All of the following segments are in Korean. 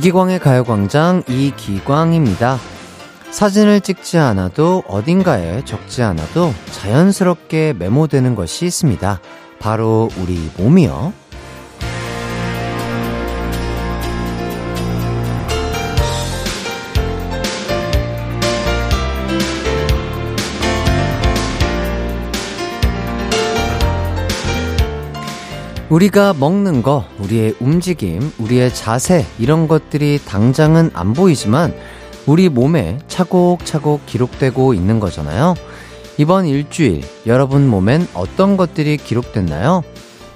이기광의 가요광장 이기광입니다. 사진을 찍지 않아도 어딘가에 적지 않아도 자연스럽게 메모되는 것이 있습니다. 바로 우리 몸이요. 우리가 먹는 거, 우리의 움직임, 우리의 자세, 이런 것들이 당장은 안 보이지만 우리 몸에 차곡차곡 기록되고 있는 거잖아요. 이번 일주일, 여러분 몸엔 어떤 것들이 기록됐나요?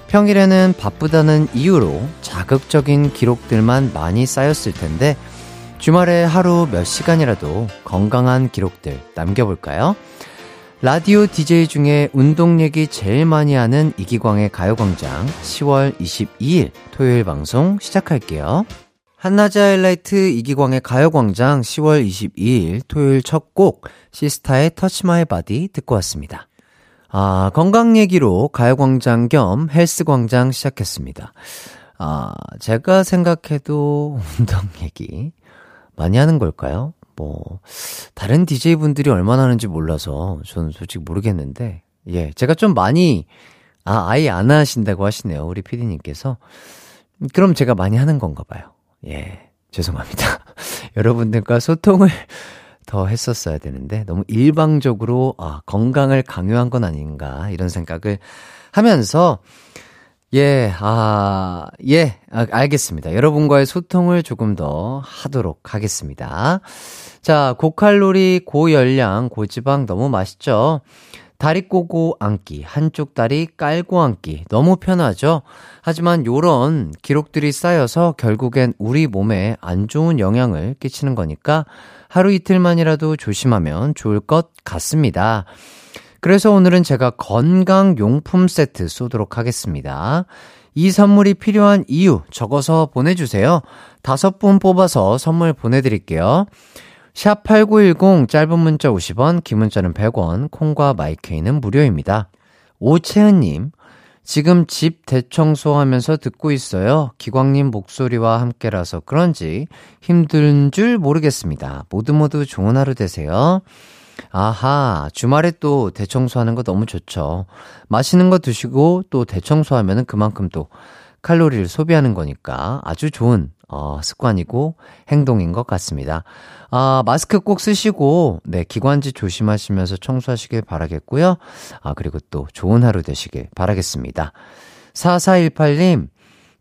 평일에는 바쁘다는 이유로 자극적인 기록들만 많이 쌓였을 텐데, 주말에 하루 몇 시간이라도 건강한 기록들 남겨볼까요? 라디오 DJ 중에 운동 얘기 제일 많이 하는 이기광의 가요광장 10월 22일 토요일 방송 시작할게요. 한낮의 하이라이트 이기광의 가요광장 10월 22일 토요일 첫 곡 시스타의 Touch My Body 듣고 왔습니다. 아, 건강 얘기로 가요광장 겸 헬스광장 시작했습니다. 아, 제가 생각해도 운동 얘기 많이 하는 걸까요? 뭐, 다른 DJ분들이 얼마나 하는지 몰라서 저는 솔직히 모르겠는데, 예, 제가 좀 많이, 아, 아예 안 하신다고 하시네요. 우리 PD님께서. 그럼 제가 많이 하는 건가 봐요. 예, 죄송합니다. 여러분들과 소통을 더 했었어야 되는데, 너무 일방적으로, 아, 건강을 강요한 건 아닌가, 이런 생각을 하면서, 예, 아, 예, 아, 알겠습니다. 여러분과의 소통을 조금 더 하도록 하겠습니다. 자, 고칼로리, 고열량, 고지방 너무 맛있죠? 다리 꼬고 앉기, 한쪽 다리 깔고 앉기, 너무 편하죠? 하지만 요런 기록들이 쌓여서 결국엔 우리 몸에 안 좋은 영향을 끼치는 거니까 하루 이틀만이라도 조심하면 좋을 것 같습니다. 그래서 오늘은 제가 건강용품 세트 쏘도록 하겠습니다. 이 선물이 필요한 이유 적어서 보내주세요. 다섯 분 뽑아서 선물 보내드릴게요. 샵8910 짧은 문자 50원, 긴 문자는 100원, 콩과 마이케이는 무료입니다. 오채은님, 지금 집 대청소하면서 듣고 있어요. 기광님 목소리와 함께라서 그런지 힘든 줄 모르겠습니다. 모두 모두 좋은 하루 되세요. 아하, 주말에 또 대청소하는 거 너무 좋죠. 맛있는 거 드시고 또 대청소하면은 그만큼 또 칼로리를 소비하는 거니까 아주 좋은 어, 습관이고 행동인 것 같습니다. 아, 마스크 꼭 쓰시고, 네, 기관지 조심하시면서 청소하시길 바라겠고요. 아, 그리고 또 좋은 하루 되시길 바라겠습니다. 4418님,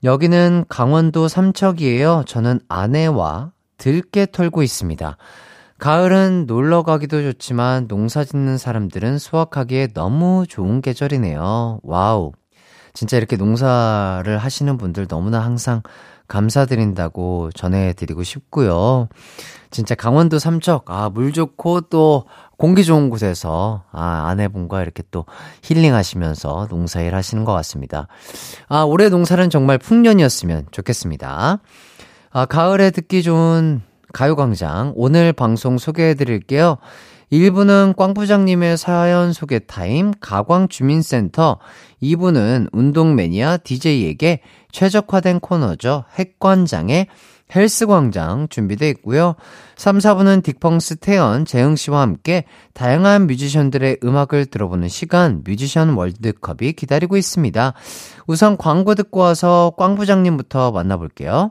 여기는 강원도 삼척이에요. 저는 아내와 들깨 털고 있습니다. 가을은 놀러 가기도 좋지만 농사 짓는 사람들은 수확하기에 너무 좋은 계절이네요. wow. 진짜 이렇게 농사를 하시는 분들 너무나 항상 감사드린다고 전해드리고 싶고요. 진짜 강원도 삼척, 아, 물 좋고 또 공기 좋은 곳에서, 아, 아내분과 이렇게 또 힐링하시면서 농사일 하시는 것 같습니다. 아, 올해 농사는 정말 풍년이었으면 좋겠습니다. 아, 가을에 듣기 좋은 가요광장. 오늘 방송 소개해 드릴게요. 1부는 꽝부장님의 사연 소개 타임, 가광주민센터. 2부는 운동매니아 DJ에게 최적화된 코너죠. 핵관장의 헬스광장 준비되어 있고요. 3, 4부는 딕펑스 태연, 재흥씨와 함께 다양한 뮤지션들의 음악을 들어보는 시간, 뮤지션 월드컵이 기다리고 있습니다. 우선 광고 듣고 와서 꽝부장님부터 만나볼게요.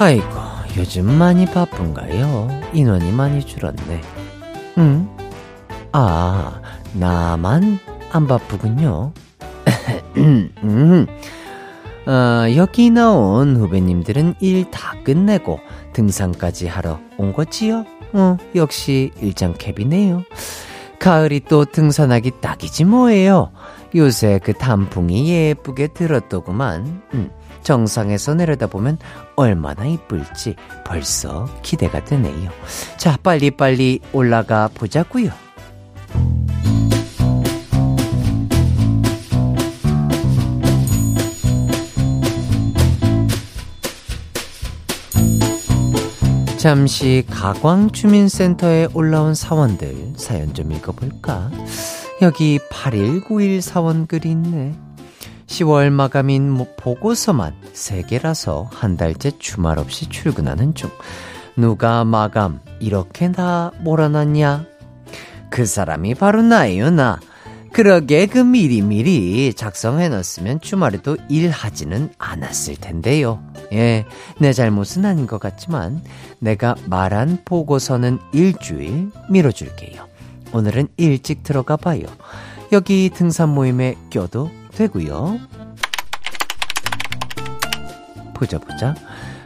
아이고, 요즘 많이 바쁜가요? 인원이 많이 줄었네. 응? 아, 나만 안 바쁘군요. 음, 어, 여기 나온 후배님들은 일 다 끝내고 등산까지 하러 온 거지요? 어, 역시 일장 캡이네요. 가을이 또 등산하기 딱이지 뭐예요. 요새 그 단풍이 예쁘게 들었더구만. 음, 정상에서 내려다보면 얼마나 이쁠지 벌써 기대가 되네요. 자, 빨리빨리 올라가 보자꾸요. 잠시 가광주민센터에 올라온 사원들 사연 좀 읽어볼까? 여기 8191 사원 글이 있네. 10월 마감인 뭐 보고서만 3개라서 한 달째 주말 없이 출근하는 중. 누가 마감 이렇게 다 몰아놨냐? 그 사람이 바로 나예요, 나. 그러게 그 미리미리 작성해놨으면 주말에도 일하지는 않았을 텐데요. 예, 내 잘못은 아닌 것 같지만 내가 말한 보고서는 일주일 미뤄줄게요. 오늘은 일찍 들어가 봐요. 여기 등산 모임에 껴도 되고요. 보자 보자.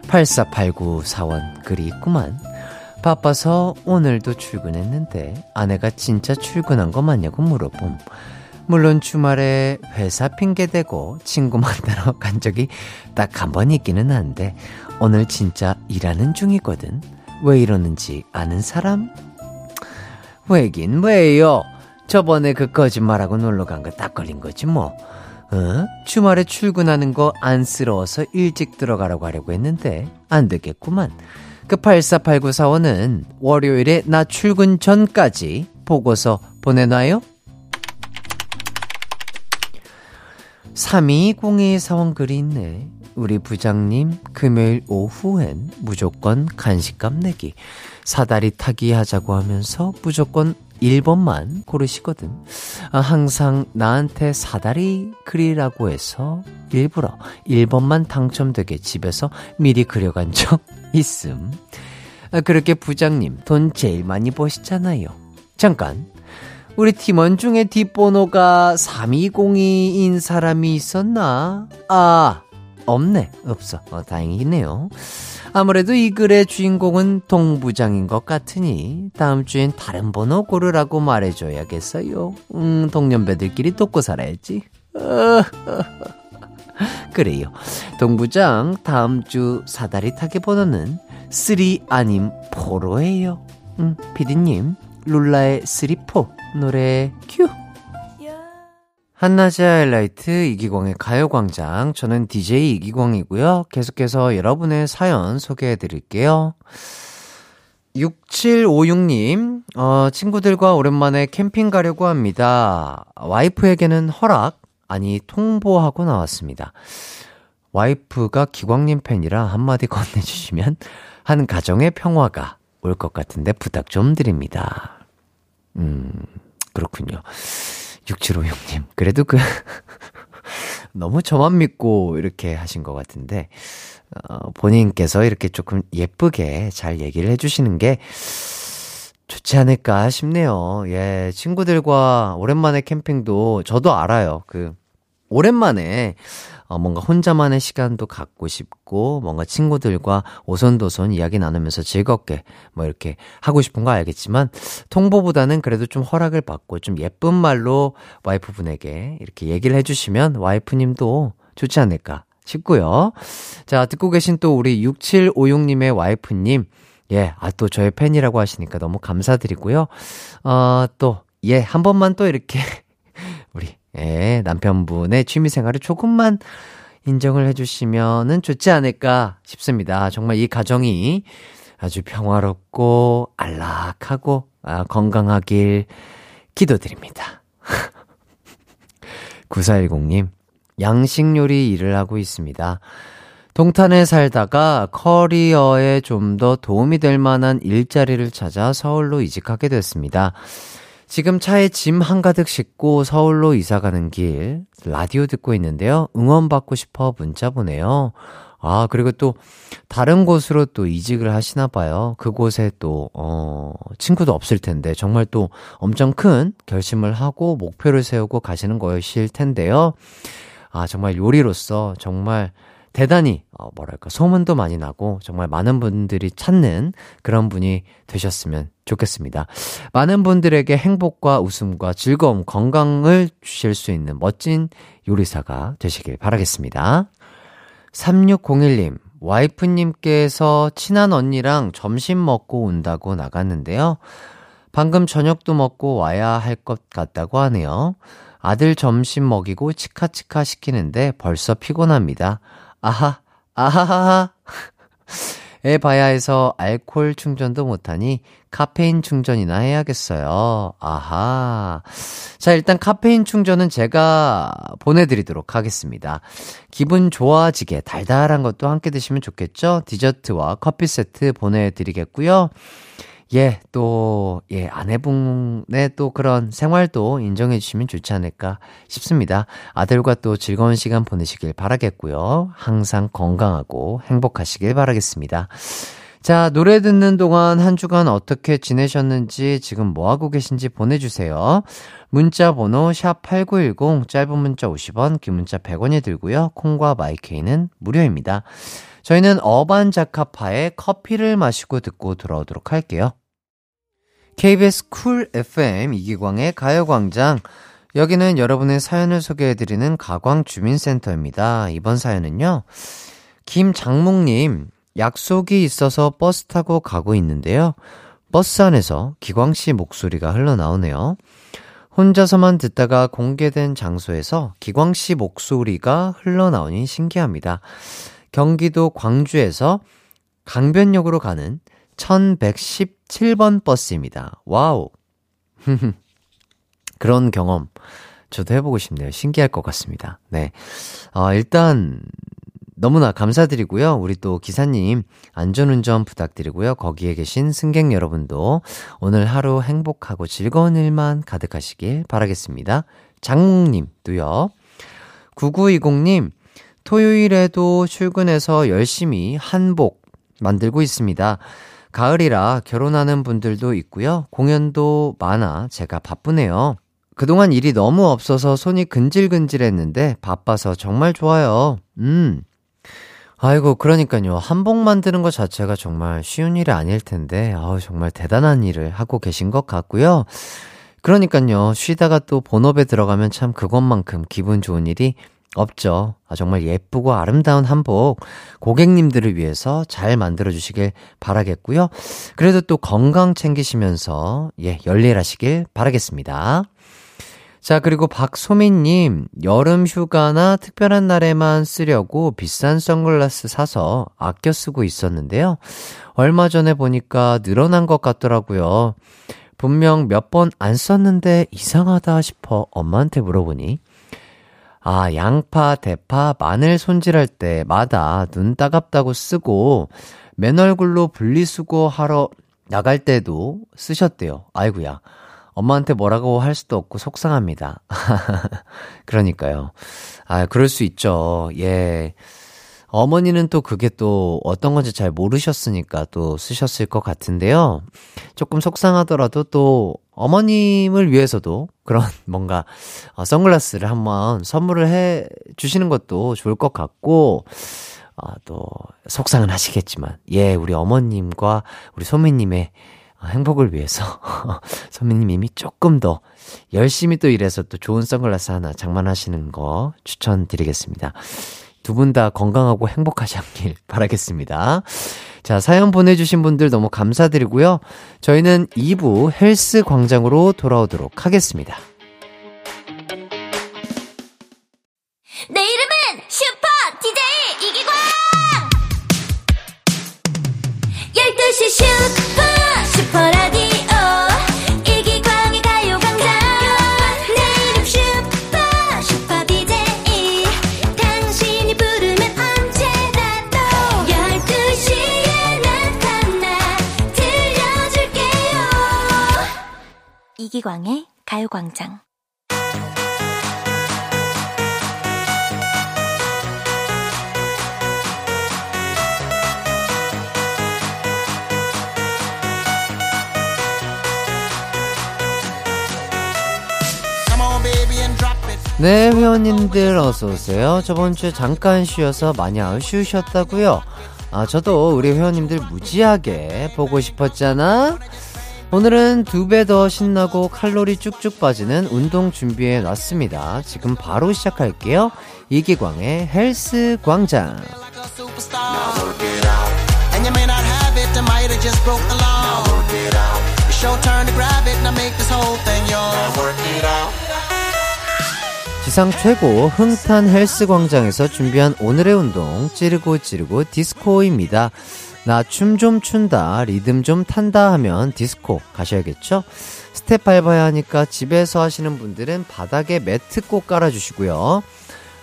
8489 사원 글이 있구만. 바빠서 오늘도 출근했는데 아내가 진짜 출근한 거 맞냐고 물어봄. 물론 주말에 회사 핑계대고 친구 만나러 간 적이 딱 한 번 있기는 한데 오늘 진짜 일하는 중이거든. 왜 이러는지 아는 사람? 왜긴 왜요? 저번에 그 거짓말하고 놀러 간 거 딱 걸린 거지 뭐. 어? 주말에 출근하는 거 안쓰러워서 일찍 들어가라고 하려고 했는데 안 되겠구만. 그 8489사원은 월요일에 나 출근 전까지 보고서 보내놔요? 3202 사원 글이 있네. 우리 부장님 금요일 오후엔 무조건 간식값 내기. 사다리 타기 하자고 하면서 무조건 1번만 고르시거든. 아, 항상 나한테 사다리 그리라고 해서 일부러 1번만 당첨되게 집에서 미리 그려간 적 있음. 아, 그렇게 부장님 돈 제일 많이 버시잖아요. 잠깐. 우리 팀원 중에 뒷번호가 3202인 사람이 있었나? 아, 없네. 없어. 어, 다행이네요. 아무래도 이 글의 주인공은 동부장인 것 같으니 다음 주엔 다른 번호 고르라고 말해줘야겠어요. 음, 동년배들끼리 돕고 살아야지. 그래요. 동부장 다음 주 사다리 타기 번호는 3 아님 4로예요. 음, 피디님 룰라의 3포 노래 큐. 한낮의 하이라이트 이기광의 가요광장. 저는 DJ 이기광이고요. 계속해서 여러분의 사연 소개해 드릴게요. 6756님, 어, 친구들과 오랜만에 캠핑 가려고 합니다. 와이프에게는 허락, 아니, 통보하고 나왔습니다. 와이프가 기광님 팬이라 한마디 건네주시면 한 가정의 평화가 올 것 같은데 부탁 좀 드립니다. 음, 그렇군요. 6756님. 그래도 그, 너무 저만 믿고 이렇게 하신 것 같은데, 어, 본인께서 이렇게 조금 예쁘게 잘 얘기를 해주시는 게 좋지 않을까 싶네요. 예, 친구들과 오랜만에 캠핑도 저도 알아요. 그, 오랜만에 어, 뭔가 혼자만의 시간도 갖고 싶고, 뭔가 친구들과 오손도손 이야기 나누면서 즐겁게 뭐 이렇게 하고 싶은 거 알겠지만, 통보보다는 그래도 좀 허락을 받고 좀 예쁜 말로 와이프분에게 이렇게 얘기를 해주시면 와이프님도 좋지 않을까 싶고요. 자, 듣고 계신 또 우리 6756님의 와이프님, 예, 아, 또 저의 팬이라고 하시니까 너무 감사드리고요. 어, 또, 예, 한 번만 또 이렇게 예, 남편분의 취미 생활을 조금만 인정을 해주시면은 좋지 않을까 싶습니다. 정말 이 가정이 아주 평화롭고 안락하고 아, 건강하길 기도드립니다. 9410님, 양식 요리 일을 하고 있습니다. 동탄에 살다가 커리어에 좀 더 도움이 될 만한 일자리를 찾아 서울로 이직하게 됐습니다. 지금 차에 짐 한가득 싣고 서울로 이사 가는 길 라디오 듣고 있는데요. 응원 받고 싶어 문자 보내요. 아, 그리고 또 다른 곳으로 또 이직을 하시나 봐요. 그곳에 또 어, 친구도 없을 텐데 정말 또 엄청 큰 결심을 하고 목표를 세우고 가시는 거실 텐데요. 아, 정말 요리로서 정말 대단히, 어, 뭐랄까, 소문도 많이 나고, 정말 많은 분들이 찾는 그런 분이 되셨으면 좋겠습니다. 많은 분들에게 행복과 웃음과 즐거움, 건강을 주실 수 있는 멋진 요리사가 되시길 바라겠습니다. 3601님, 와이프님께서 친한 언니랑 점심 먹고 온다고 나갔는데요. 방금 저녁도 먹고 와야 할 것 같다고 하네요. 아들 점심 먹이고 치카치카 시키는데 벌써 피곤합니다. 아하, 아하하하. 애 봐야 해서 알콜 충전도 못하니 카페인 충전이나 해야겠어요. 아하. 자, 일단 카페인 충전은 제가 보내드리도록 하겠습니다. 기분 좋아지게 달달한 것도 함께 드시면 좋겠죠? 디저트와 커피 세트 보내드리겠고요. 예, 또, 예, 아내분의 또 그런 생활도 인정해 주시면 좋지 않을까 싶습니다. 아들과 또 즐거운 시간 보내시길 바라겠고요. 항상 건강하고 행복하시길 바라겠습니다. 자, 노래 듣는 동안 한 주간 어떻게 지내셨는지 지금 뭐 하고 계신지 보내주세요. 문자 번호 샵8910 짧은 문자 50원, 긴 문자 100원이 들고요. 콩과 마이케이는 무료입니다. 저희는 어반자카파의 커피를 마시고 듣고 돌아오도록 할게요. KBS 쿨 FM 이기광의 가요광장. 여기는 여러분의 사연을 소개해드리는 가광주민센터입니다. 이번 사연은요, 김장묵님, 약속이 있어서 버스 타고 가고 있는데요. 버스 안에서 기광씨 목소리가 흘러나오네요. 혼자서만 듣다가 공개된 장소에서 기광씨 목소리가 흘러나오니 신기합니다. 경기도 광주에서 강변역으로 가는 1117번 버스입니다. wow. 그런 경험 저도 해보고 싶네요. 신기할 것 같습니다. 네. 어, 일단 너무나 감사드리고요. 우리 또 기사님 안전운전 부탁드리고요. 거기에 계신 승객 여러분도 오늘 하루 행복하고 즐거운 일만 가득하시길 바라겠습니다. 장묵님도요. 9920님, 토요일에도 출근해서 열심히 한복 만들고 있습니다. 가을이라 결혼하는 분들도 있고요. 공연도 많아 제가 바쁘네요. 그동안 일이 너무 없어서 손이 근질근질했는데 바빠서 정말 좋아요. 음. 아이고, 그러니까요. 한복 만드는 것 자체가 정말 쉬운 일이 아닐 텐데, 아우, 정말 대단한 일을 하고 계신 것 같고요. 그러니까요. 쉬다가 또 본업에 들어가면 참 그것만큼 기분 좋은 일이 없죠. 아, 정말 예쁘고 아름다운 한복 고객님들을 위해서 잘 만들어 주시길 바라겠고요. 그래도 또 건강 챙기시면서 예, 열일하시길 바라겠습니다. 자, 그리고 박소민님, 여름 휴가나 특별한 날에만 쓰려고 비싼 선글라스 사서 아껴 쓰고 있었는데요. 얼마 전에 보니까 늘어난 것 같더라고요. 분명 몇 번 안 썼는데 이상하다 싶어 엄마한테 물어보니, 아, 양파, 대파, 마늘 손질할 때마다 눈 따갑다고 쓰고, 맨 얼굴로 분리수거 하러 나갈 때도 쓰셨대요. 아이구야. 엄마한테 뭐라고 할 수도 없고 속상합니다. 그러니까요. 아, 그럴 수 있죠. 예. 어머니는 또 그게 또 어떤 건지 잘 모르셨으니까 또 쓰셨을 것 같은데요. 조금 속상하더라도 또 어머님을 위해서도 그런 뭔가 어, 선글라스를 한번 선물을 해 주시는 것도 좋을 것 같고, 어, 또 속상은 하시겠지만, 예, 우리 어머님과 우리 소매님의 행복을 위해서 선배님 이미 조금 더 열심히 또 일해서 또 좋은 선글라스 하나 장만하시는 거 추천드리겠습니다. 두 분 다 건강하고 행복하시길 바라겠습니다. 자, 사연 보내주신 분들 너무 감사드리고요. 저희는 2부 헬스 광장으로 돌아오도록 하겠습니다. 내 이름은 이기광의 가요광장 네, 회원님들 어서 오세요. 저번 주에 잠깐 쉬어서 많이 아쉬우셨다고요 아, 저도 우리 회원님들 무지하게 보고 싶었잖아? 오늘은 두 배 더 신나고 칼로리 쭉쭉 빠지는 운동 준비해 놨습니다. 지금 바로 시작할게요. 이기광의 헬스 광장. 지상 최고 흥탄 헬스 광장에서 준비한 오늘의 운동 찌르고 찌르고 디스코입니다. 나 춤 좀 춘다, 리듬 좀 탄다 하면 디스코 가셔야겠죠? 스텝 밟아야 하니까 집에서 하시는 분들은 바닥에 매트 꼭 깔아주시고요.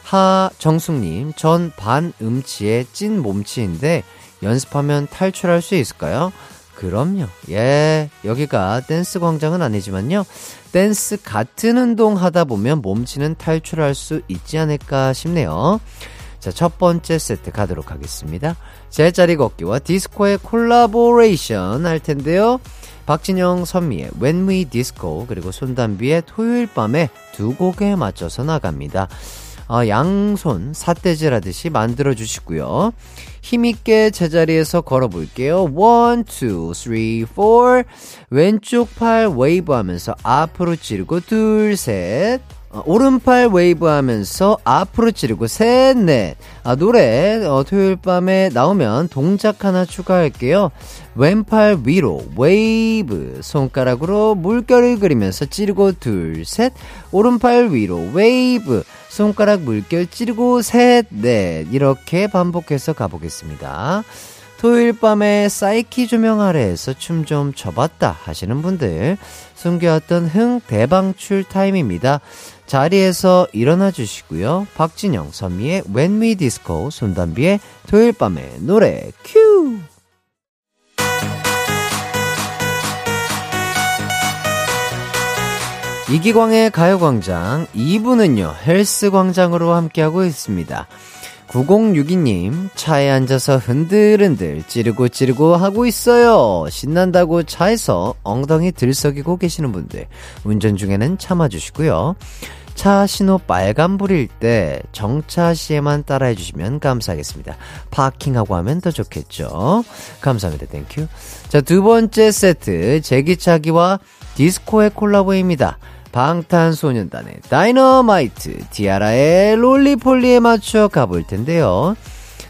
하정숙님, 전 반음치에 찐 몸치인데 연습하면 탈출할 수 있을까요? 그럼요. 예, 여기가 댄스 광장은 아니지만요. 댄스 같은 운동 하다 보면 몸치는 탈출할 수 있지 않을까 싶네요. 자, 첫 번째 세트 가도록 하겠습니다. 제자리 걷기와 디스코의 콜라보레이션 할 텐데요. 박진영, 선미의 When We Disco 그리고 손담비의 토요일 밤에 두 곡에 맞춰서 나갑니다. 어, 양손 삿대질 하듯이 만들어 주시고요. 힘있게 제자리에서 걸어볼게요. 1, 2, 3, 4. 왼쪽 팔 웨이브 하면서 앞으로 찌르고 둘, 셋. 어, 오른팔 웨이브 하면서 앞으로 찌르고 셋, 넷. 아, 노래, 어, 토요일 밤에 나오면 동작 하나 추가할게요. 왼팔 위로 웨이브. 손가락으로 물결을 그리면서 찌르고 둘, 셋. 오른팔 위로 웨이브. 손가락 물결 찌르고 셋, 넷. 이렇게 반복해서 가보겠습니다. 토요일 밤에 사이키 조명 아래에서 춤 좀 춰봤다 하시는 분들 숨겨왔던 흥 대방출 타임입니다. 자리에서 일어나 주시고요. 박진영, 선미의 When We Disco, 손담비의 토요일 밤의 노래 큐! 이기광의 가요광장 2부는요, 헬스광장으로 함께하고 있습니다. 9062님, 차에 앉아서 흔들흔들 찌르고 찌르고 하고 있어요. 신난다고 차에서 엉덩이 들썩이고 계시는 분들, 운전 중에는 참아주시고요. 차 신호 빨간불일 때 정차 시에만 따라해 주시면 감사하겠습니다. 파킹하고 하면 더 좋겠죠. 감사합니다. Thank you. 자, 두 번째 세트, 제기차기와 디스코의 콜라보입니다. 방탄소년단의 다이너마이트, 티아라의 Roly-Poly에 맞춰 가볼 텐데요.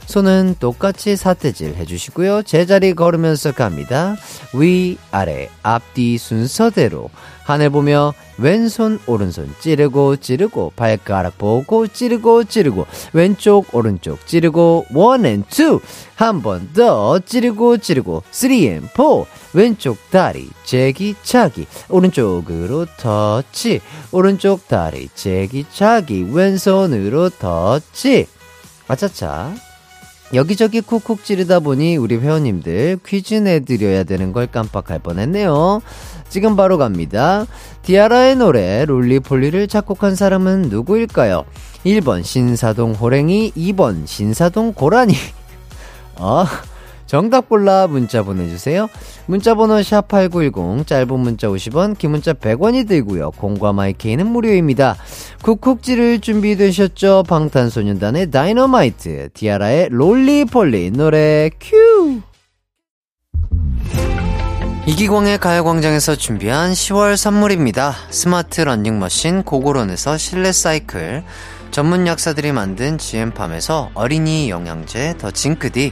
손은 똑같이 삿대질 해주시고요. 제자리 걸으면서 갑니다. 위, 아래, 앞뒤 순서대로. 하늘 보며 왼손, 오른손 찌르고 찌르고 발가락 보고 찌르고 찌르고 왼쪽, 오른쪽 찌르고 one and two 한 번 더 찌르고 찌르고 three and four 왼쪽 다리 제기차기 오른쪽으로 터치. 오른쪽 다리 제기차기 왼손으로 터치. 아차차 여기저기 쿡쿡 찌르다 보니 우리 회원님들 퀴즈 내드려야 되는 걸 깜빡할 뻔했네요. 지금 바로 갑니다. 디아라의 노래 롤리폴리를 작곡한 사람은 누구일까요? 1번 신사동 호랭이, 2번 신사동 고라니. 어, 정답 골라 문자 보내주세요. 문자번호 샵8910, 짧은 문자 50원, 긴 문자 100원이 들고요. 공과 마이케이는 무료입니다. 쿡쿡 찌를 준비되셨죠? 방탄소년단의 다이너마이트, 티아라의 롤리폴리 노래 큐! 이기광의 가요광장에서 준비한 10월 선물입니다. 스마트 러닝머신 고고론에서 실내 사이클, 전문 약사들이 만든 GM팜에서 어린이 영양제 더 징크디,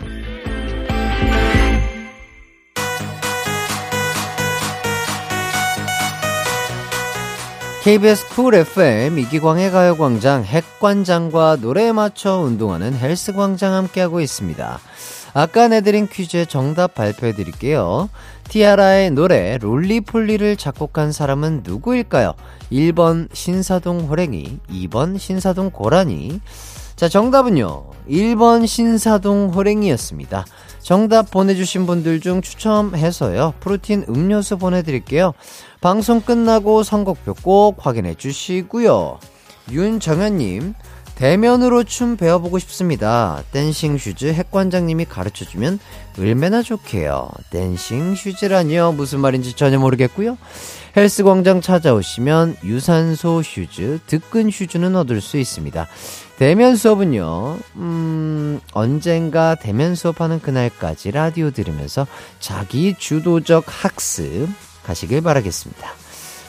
KBS 쿨 FM 이기광의 가요광장 핵관장과 노래에 맞춰 운동하는 헬스광장 함께하고 있습니다. 아까 내드린 퀴즈의 정답 발표해 드릴게요. 티아라의 노래 롤리폴리를 작곡한 사람은 누구일까요? 1번 신사동 호랭이, 2번 신사동 고라니. 자, 정답은요. 1번 신사동 호랭이였습니다. 정답 보내주신 분들 중 추첨해서요. 프로틴 음료수 보내드릴게요. 방송 끝나고 선곡표 꼭 확인해 주시고요. 윤정현님, 대면으로 춤 배워보고 싶습니다. dancing shoes 핵관장님이 가르쳐주면 얼마나 좋게요. dancing shoes라니요. 무슨 말인지 전혀 모르겠고요. 헬스 광장 찾아오시면 유산소 shoes, 득근 shoes는 얻을 수 있습니다. 대면 수업은요, 음, 언젠가 대면 수업하는 그날까지 라디오 들으면서 자기 주도적 학습 가시길 바라겠습니다.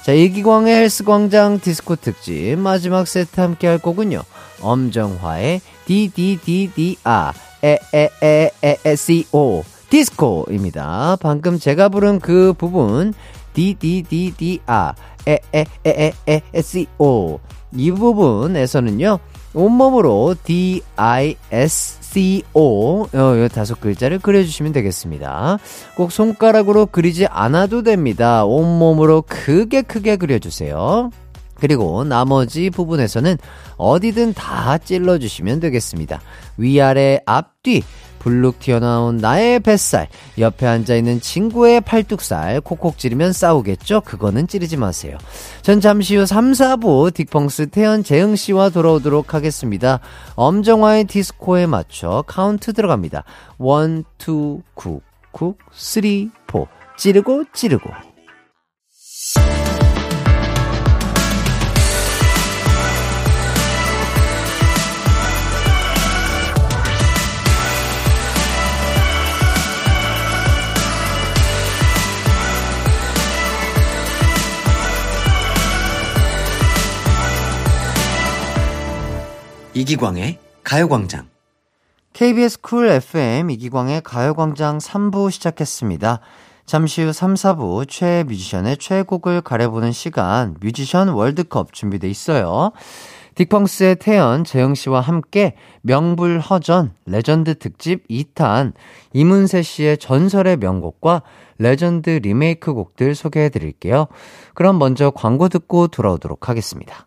자, 이기광의 헬스광장 디스코 특집 마지막 세트 함께 할 거군요. 엄정화의 DDDDR 에에에에에CO 디스코입니다. 방금 제가 부른 그 부분 DDDDR 에에에에에CO 이 부분에서는요. 온몸으로 D-I-S-C-O 어, 다섯 글자를 그려주시면 되겠습니다. 꼭 손가락으로 그리지 않아도 됩니다. 온몸으로 크게 크게 그려주세요. 그리고 나머지 부분에서는 어디든 다 찔러주시면 되겠습니다. 위아래 앞뒤 불룩 튀어나온 나의 뱃살, 옆에 앉아있는 친구의 팔뚝살, 콕콕 찌르면 싸우겠죠? 그거는 찌르지 마세요. 전 잠시 후 3, 4부 딕펑스 태연 재흥씨와 돌아오도록 하겠습니다. 엄정화의 디스코에 맞춰 카운트 들어갑니다. 1, 2, 쿡, 쿡, 3, 4. 찌르고, 찌르고. 이기광의 가요광장. KBS 쿨 FM 이기광의 가요광장 3부 시작했습니다. 잠시 후 3, 4부 최애 뮤지션의 최애곡을 가려보는 시간 뮤지션 월드컵 준비돼 있어요. 딕펑스의 태현, 재흥씨와 함께 명불허전 레전드 특집 2탄 이문세 씨의 전설의 명곡과 레전드 리메이크 곡들 소개해 드릴게요. 그럼 먼저 광고 듣고 돌아오도록 하겠습니다.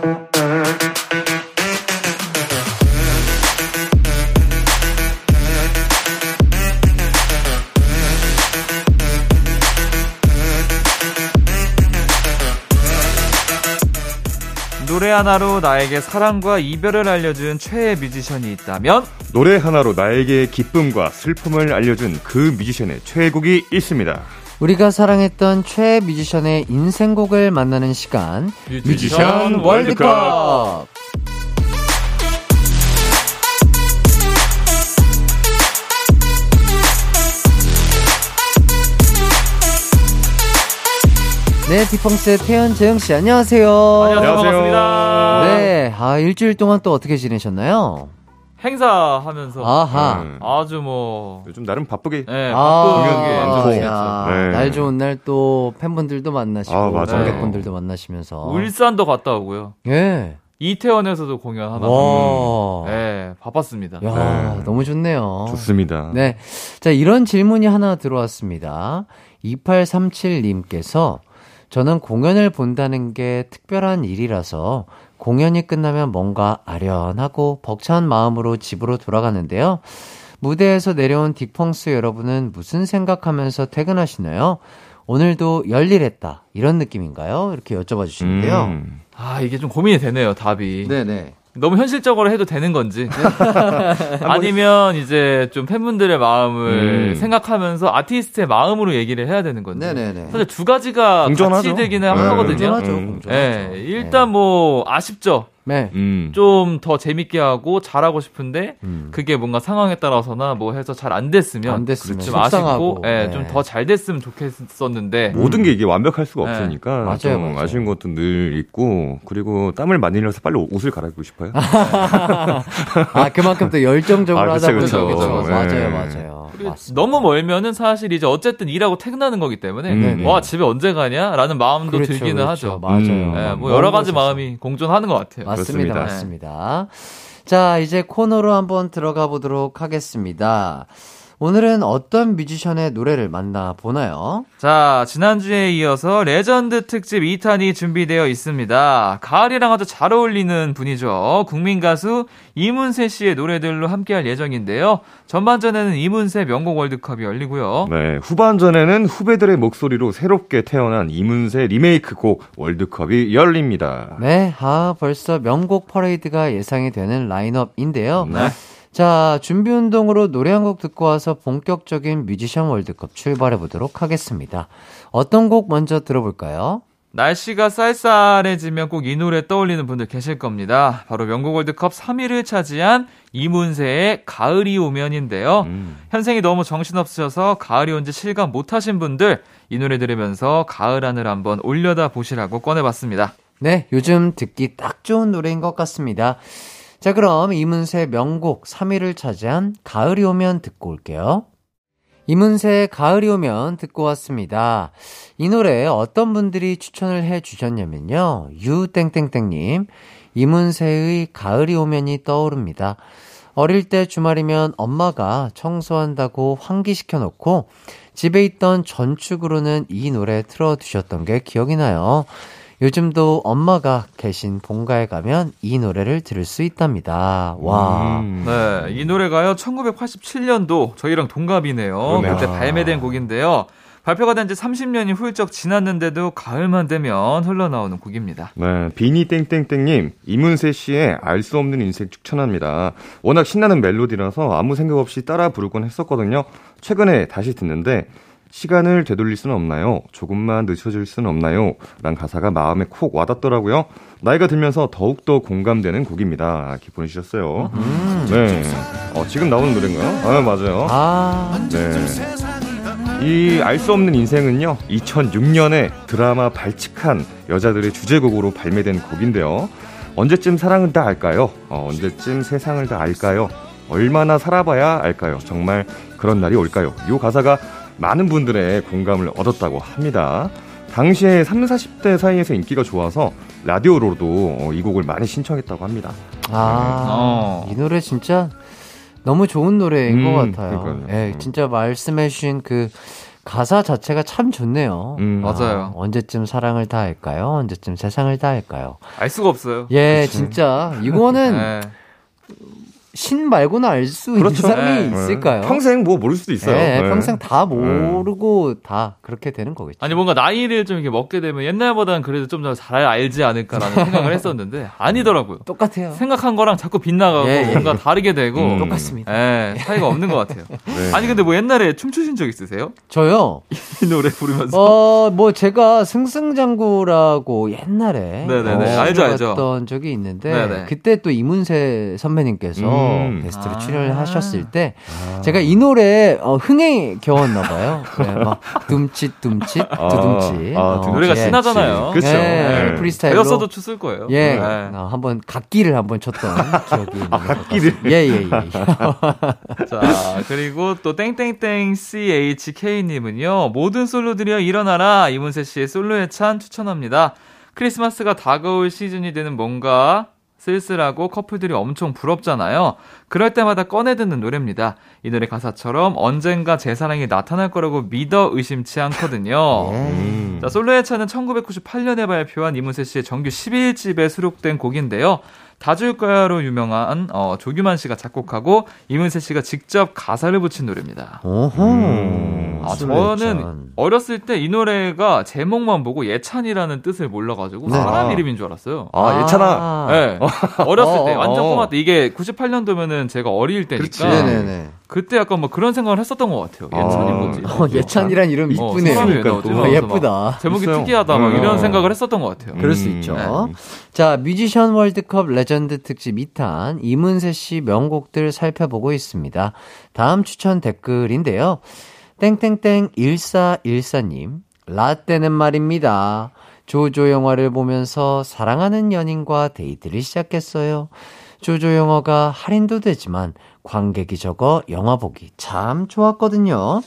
노래 하나로 나에게 사랑과 이별을 알려준 최애 뮤지션이 있다면 노래 하나로 나에게 기쁨과 슬픔을 알려준 그 뮤지션의 최애곡이 있습니다. 우리가 사랑했던 최애 뮤지션의 인생곡을 만나는 시간 뮤지션 월드컵. 네, 디펑스의 태연 재영 씨 안녕하세요. 안녕하세요. 반갑습니다. 네, 아 일주일 동안 또 어떻게 지내셨나요? 행사하면서 아하. 음, 아주 뭐 요즘 나름 바쁘게 네, 아, 바쁘게 아. 야, 네. 날 좋은 날 또 팬분들도 만나시고 아, 맞아요. 관객분들도 만나시면서 울산도 갔다 오고요. 예. 이태원에서도 공연 하나. 와. 네, 바빴습니다. 야, 네. 너무 좋네요. 좋습니다. 네. 자, 이런 질문이 하나 들어왔습니다. 2837님께서 저는 공연을 본다는 게 특별한 일이라서 공연이 끝나면 뭔가 아련하고 벅찬 마음으로 집으로 돌아가는데요. 무대에서 내려온 딕펑스 여러분은 무슨 생각하면서 퇴근하시나요? 오늘도 열일했다. 이런 느낌인가요? 이렇게 여쭤봐 주시는데요. 음. 아, 이게 좀 고민이 되네요, 답이. 네네. 너무 현실적으로 해도 되는 건지. 아니면 이제 좀 팬분들의 마음을 음. 생각하면서 아티스트의 마음으로 얘기를 해야 되는 건지. 네네네. 사실 두 가지가 공존하죠. 같이 되기는 네. 하거든요. 공존하죠. 음. 공존하죠. 네, 일단 뭐 아쉽죠. 네. 음. 좀더 재밌게 하고 잘하고 싶은데 음. 그게 뭔가 상황에 따라서나 뭐 해서 잘 안 됐으면 안 됐으면 좀 속상하고. 아쉽고 예, 네. 좀더 잘 됐으면 좋겠었는데 모든 게 이게 완벽할 수가 네. 없으니까 맞아요, 좀 맞아요. 아쉬운 것도 늘 있고 그리고 땀을 많이 흘려서 빨리 옷을 갈아입고 싶어요. 아, 그만큼 또 열정적으로 아, 하다 그쵸, 보니까. 그쵸, 그쵸. 맞아요, 네. 맞아요. 그리고 맞습니다. 너무 멀면은 사실 이제 어쨌든 일하고 퇴근하는 거기 때문에 음. 와 집에 언제 가냐라는 마음도 그렇죠, 들기는 그렇죠. 하죠. 맞아요. 음. 예, 뭐먼 여러 가지. 마음이 공존하는 것 같아요. 맞습니다, 그렇습니다. 맞습니다. 자, 이제 코너로 한번 들어가 보도록 하겠습니다. 오늘은 어떤 뮤지션의 노래를 만나보나요? 자, 지난주에 이어서 레전드 특집 2탄이 준비되어 있습니다. 가을이랑 아주 잘 어울리는 분이죠. 국민 가수 이문세 씨의 노래들로 함께할 예정인데요. 전반전에는 이문세 명곡 월드컵이 열리고요. 네, 후반전에는 후배들의 목소리로 새롭게 태어난 이문세 리메이크 곡 월드컵이 열립니다. 네, 아, 벌써 명곡 퍼레이드가 예상이 되는 라인업인데요. 네. 자, 준비 운동으로 노래 한 곡 듣고 와서 본격적인 뮤지션 월드컵 출발해 보도록 하겠습니다. 어떤 곡 먼저 들어볼까요? 날씨가 쌀쌀해지면 꼭 이 노래 떠올리는 분들 계실 겁니다. 바로 명곡 월드컵 3위를 차지한 이문세의 가을이 오면인데요. 음. 현생이 너무 정신없으셔서 가을이 온 지 실감 못하신 분들 이 노래 들으면서 가을 하늘 한번 올려다 보시라고 꺼내봤습니다. 네, 요즘 듣기 딱 좋은 노래인 것 같습니다. 자, 그럼 이문세 명곡 3위를 차지한 가을이 오면 듣고 올게요. 이문세의 가을이 오면 듣고 왔습니다. 이 노래 어떤 분들이 추천을 해 주셨냐면요. 유땡땡땡님, 이문세의 가을이 오면이 떠오릅니다. 어릴 때 주말이면 엄마가 청소한다고 환기시켜 놓고 집에 있던 전축으로는 이 노래 틀어 두셨던 게 기억이 나요. 요즘도 엄마가 계신 본가에 가면 이 노래를 들을 수 있답니다. 와. 음. 네, 이 노래가요, 1987년도 저희랑 동갑이네요. 그러네요. 그때 발매된 곡인데요. 발표가 된 지 30년이 훌쩍 지났는데도 가을만 되면 흘러나오는 곡입니다. 네, 비니 땡땡땡님, 이문세 씨의 알 수 없는 인생 추천합니다. 워낙 신나는 멜로디라서 아무 생각 없이 따라 부르곤 했었거든요. 최근에 다시 듣는데 시간을 되돌릴 수는 없나요? 조금만 늦춰줄 수는 없나요? 란 가사가 마음에 콕 와닿더라고요. 나이가 들면서 더욱더 공감되는 곡입니다. 이렇게 보내주셨어요. 네. 어, 지금 나오는 노래인가요? 아, 맞아요. 아, 네. 이알수 없는 인생은요, 2006년에 드라마 발칙한 여자들의 주제곡으로 발매된 곡인데요. 언제쯤 사랑을 다 알까요? 어, 언제쯤 세상을 다 알까요? 얼마나 살아봐야 알까요? 정말 그런 날이 올까요? 이 가사가 많은 분들의 공감을 얻었다고 합니다. 당시에 3, 40대 사이에서 인기가 좋아서 라디오로도 어, 이 곡을 많이 신청했다고 합니다. 아, 어. 이 노래 진짜 너무 좋은 노래인 음, 것 같아요. 그러니까요. 예, 음. 진짜 말씀해주신 그 가사 자체가 참 좋네요. 음. 맞아요. 언제쯤 사랑을 다 할까요? 언제쯤 세상을 다 할까요? 알 수가 없어요. 예, 진짜 이거는 네. 신 말고는 알수 그렇죠. 있는 사람이 네. 있을까요? 평생 뭐 모를 수도 있어요. 예, 네. 평생 다 모르고 다 그렇게 되는 거겠죠. 아니 뭔가 나이를 좀 이렇게 먹게 되면 옛날보다는 그래도 좀 더 잘 알지 않을까라는 생각을 했었는데 아니더라고요. 똑같아요. 생각한 거랑 자꾸 빗나가고 예, 예. 뭔가 다르게 되고 음. 똑같습니다. 예, 차이가 없는 것 같아요. 네. 아니 근데 뭐 옛날에 춤추신 적 있으세요? 저요. 이 노래 부르면서 어, 뭐 제가 승승장구라고 옛날에 네네네. 어, 알죠, 알죠. 들어봤던 적이 있는데 네네. 그때 또 이문세 선배님께서 음. 게스트로 아. 출연을 하셨을 때 제가 이 노래 어, 흥에 겨웠나 봐요. 네, 막 둠칫 둠칫 아, 두둠칫. 아, 어, 그 노래가 예. 신나잖아요. 그쵸. 예, 네. 프리스타일로 배웠어도 췄을 거예요. 예, 네. 어, 한번 갓기를 한번 쳤던 기억이 있는 것 갓기를? 같습니다. 예, 예, 예. 자, 그리고 또 땡땡땡 CHK님은요. 모든 솔로들이여 일어나라. 이문세 씨의 솔로의 찬 추천합니다. 크리스마스가 다가올 시즌이 되는 뭔가 쓸쓸하고 커플들이 엄청 부럽잖아요. 그럴 때마다 꺼내 듣는 노래입니다. 이 노래 가사처럼 언젠가 제 사랑이 나타날 거라고 믿어 의심치 않거든요. 음. 자, 솔로의 차는 1998년에 발표한 이문세 씨의 정규 11집에 수록된 곡인데요. 다줄 거야로 유명한 어, 조규만 씨가 작곡하고 이문세 씨가 직접 가사를 붙인 노래입니다. 오호. 음. 아. 저는 어렸을 때 이 노래가 제목만 보고 예찬이라는 뜻을 몰라가지고 네. 사람 아. 이름인 줄 알았어요. 아, 예찬아. 네. 어렸을 때 어, 완전 어. 꼬마 때 이게 98년도면은 제가 어릴 때니까. 그때 약간 뭐 그런 생각을 했었던 것 같아요. 예찬이 아. 뭐지? 어, 예찬이란 이름 어, 이쁘네요. 그러니까. 어, 예쁘다. 막 제목이 있어요. 특이하다 막 음. 이런 생각을 했었던 것 같아요. 그럴 수 음. 있죠. 자, 뮤지션 월드컵 레전드 특집 2탄 이문세 씨 명곡들 살펴보고 있습니다. 다음 추천 댓글인데요. 땡땡땡 1414님. 라떼는 말입니다. 조조 영화를 보면서 사랑하는 연인과 데이트를 시작했어요. 조조 영화가 할인도 되지만 관객이 적어 영화 보기 참 좋았거든요.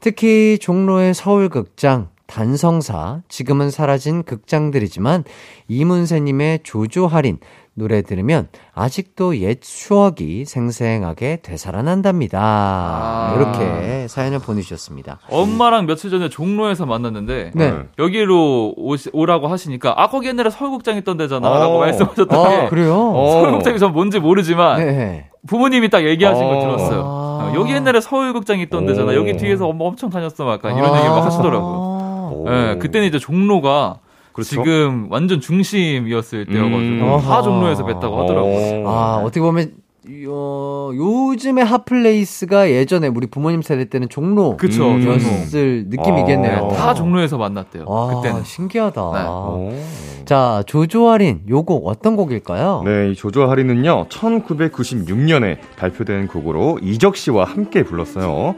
특히 종로의 서울극장, 단성사, 지금은 사라진 극장들이지만 이문세님의 조조 할인 노래 들으면 아직도 옛 추억이 생생하게 되살아난답니다. 아. 이렇게 사연을 보내주셨습니다. 엄마랑 며칠 전에 종로에서 만났는데 네. 여기로 오시, 오라고 하시니까 아 거기 옛날에 서울극장 있던 데잖아라고 어. 말씀하셨던 아, 게 그래요? 어. 서울극장이 전 뭔지 모르지만 네. 부모님이 딱 얘기하신 걸 어. 들었어요. 아. 어, 여기 옛날에 서울극장 있던 데잖아. 오. 여기 뒤에서 엄마 엄청 다녔어. 막 약간 이런 얘기 막 하시더라고요. 오. 예, 그때는 이제 종로가 그렇죠? 지금 완전 중심이었을 때여가지고 음. 다 종로에서 뵀다고 하더라고요. 아, 어떻게 보면, 어, 요즘의 hot place가 예전에 우리 부모님 세대 때는 종로. 그쵸, 음. 였을 느낌이겠네요. 어. 다 종로에서 만났대요. 와, 그때는. 신기하다. 네. 오. 자, 조조할인, 요곡 어떤 곡일까요? 네, 이 조조할인은요, 1996년에 발표된 곡으로 이적 씨와 함께 불렀어요.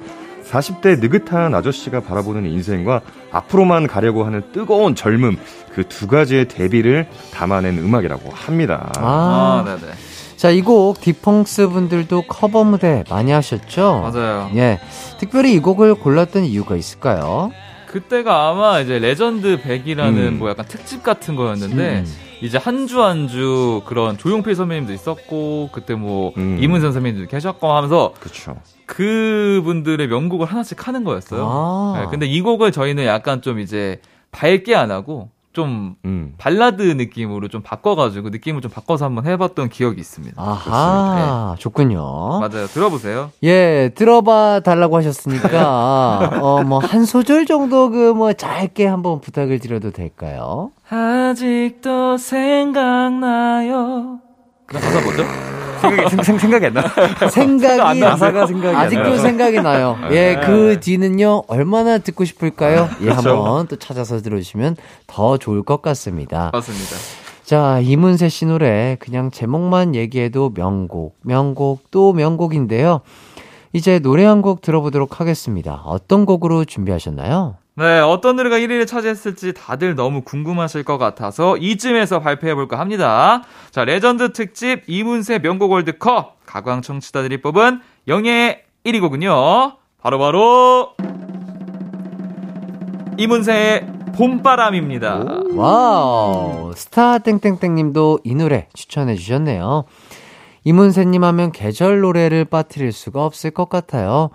40대 느긋한 아저씨가 바라보는 인생과 앞으로만 가려고 하는 뜨거운 젊음, 그 두 가지의 대비를 담아낸 음악이라고 합니다. 아, 아, 네네. 자, 이 곡 딕펑스 분들도 커버 무대 많이 하셨죠? 맞아요. 예. 특별히 이 곡을 골랐던 이유가 있을까요? 그때가 아마 이제 레전드 100이라는 음. 뭐 약간 특집 같은 거였는데 음. 이제 한 주 한 주 그런 조용필 선배님도 있었고 그때 뭐 음. 이문세 선배님도 계셨고 하면서 그쵸. 그분들의 명곡을 하나씩 하는 거였어요. 아. 네, 근데 이 곡을 저희는 약간 좀 이제 밝게 안 하고 좀 음. 발라드 느낌으로 좀 바꿔가지고 느낌을 좀 바꿔서 한번 해봤던 기억이 있습니다. 아하, 좋군요. 맞아요. 들어보세요. 예, 들어봐 달라고 하셨으니까, 어, 뭐, 한 소절 정도 그, 뭐, 짧게 한번 부탁을 드려도 될까요? 아직도 생각나요. 그 가사 뭐죠? 생각이, 생, 생각이 안 나. 생각이, 가사가 생각이 안 아직도. 생각이 나요. 예, 그 뒤는요, 얼마나 듣고 싶을까요? 예, 한번 또 찾아서 들어주시면 더 좋을 것 같습니다. 맞습니다. 자, 이문세 씨 노래, 그냥 제목만 얘기해도 명곡, 명곡, 또 명곡인데요. 이제 노래 한 곡 들어보도록 하겠습니다. 어떤 곡으로 준비하셨나요? 네, 어떤 노래가 1위를 차지했을지 다들 너무 궁금하실 것 같아서 이쯤에서 발표해볼까 합니다. 자, 레전드 특집 이문세 명곡 월드컵 가광 청취자들이 뽑은 영예의 1위 곡은요. 바로바로 이문세의 봄바람입니다. wow, 스타 땡땡땡님도 이 노래 추천해 주셨네요. 이문세님 하면 계절 노래를 빠뜨릴 수가 없을 것 같아요.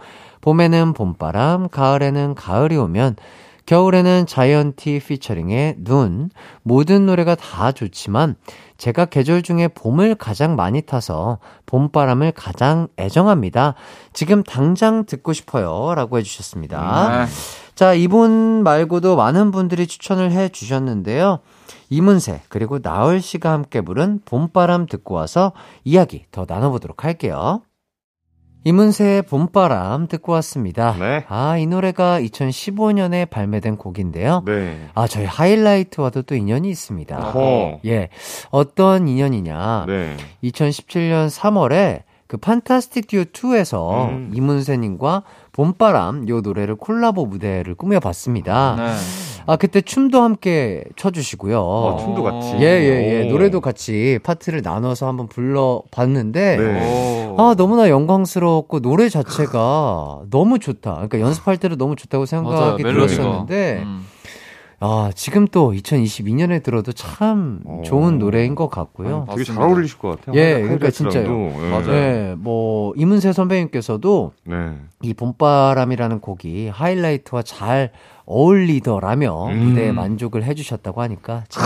봄에는 봄바람, 가을에는 가을이 오면, 겨울에는 자이언티 featuring의 눈, 모든 노래가 다 좋지만, 제가 계절 중에 봄을 가장 많이 타서 봄바람을 가장 애정합니다. 지금 당장 듣고 싶어요. 라고 해주셨습니다. 네. 자, 이분 말고도 많은 분들이 추천을 해 주셨는데요. 이문세, 그리고 나얼 씨가 함께 부른 봄바람 듣고 와서 이야기 더 나눠보도록 할게요. 이문세의 봄바람 듣고 왔습니다. 네. 아, 이 노래가 2015년에 발매된 곡인데요. 네. 아, 저희 하이라이트와도 또 인연이 있습니다. 어허. 예. 어떤 인연이냐. 네. 2017년 3월에 그 판타스틱 듀오 2에서 음. 이문세님과 봄바람 요 노래를 콜라보 무대를 꾸며봤습니다. 네. 아 그때 춤도 함께 춰주시고요. 어, 춤도 같이. 예예예 오. 노래도 같이 파트를 나눠서 한번 불러봤는데 네. 오. 아 너무나 영광스럽고 노래 자체가 너무 좋다. 그러니까 연습할 때도 너무 좋다고 생각이 맞아요. 들었었는데 음. 아, 지금 또 2022년에 들어도 참 어. 좋은 노래인 것 같고요. 되게 잘. 어울리실 것 같아요. 예. 그러니까 진짜요. 예. 맞아요. 네, 뭐 이문세 선배님께서도 네. 이 봄바람이라는 곡이 하이라이트와 잘 어울리더라며 음. 무대에 만족을 해주셨다고 하니까 참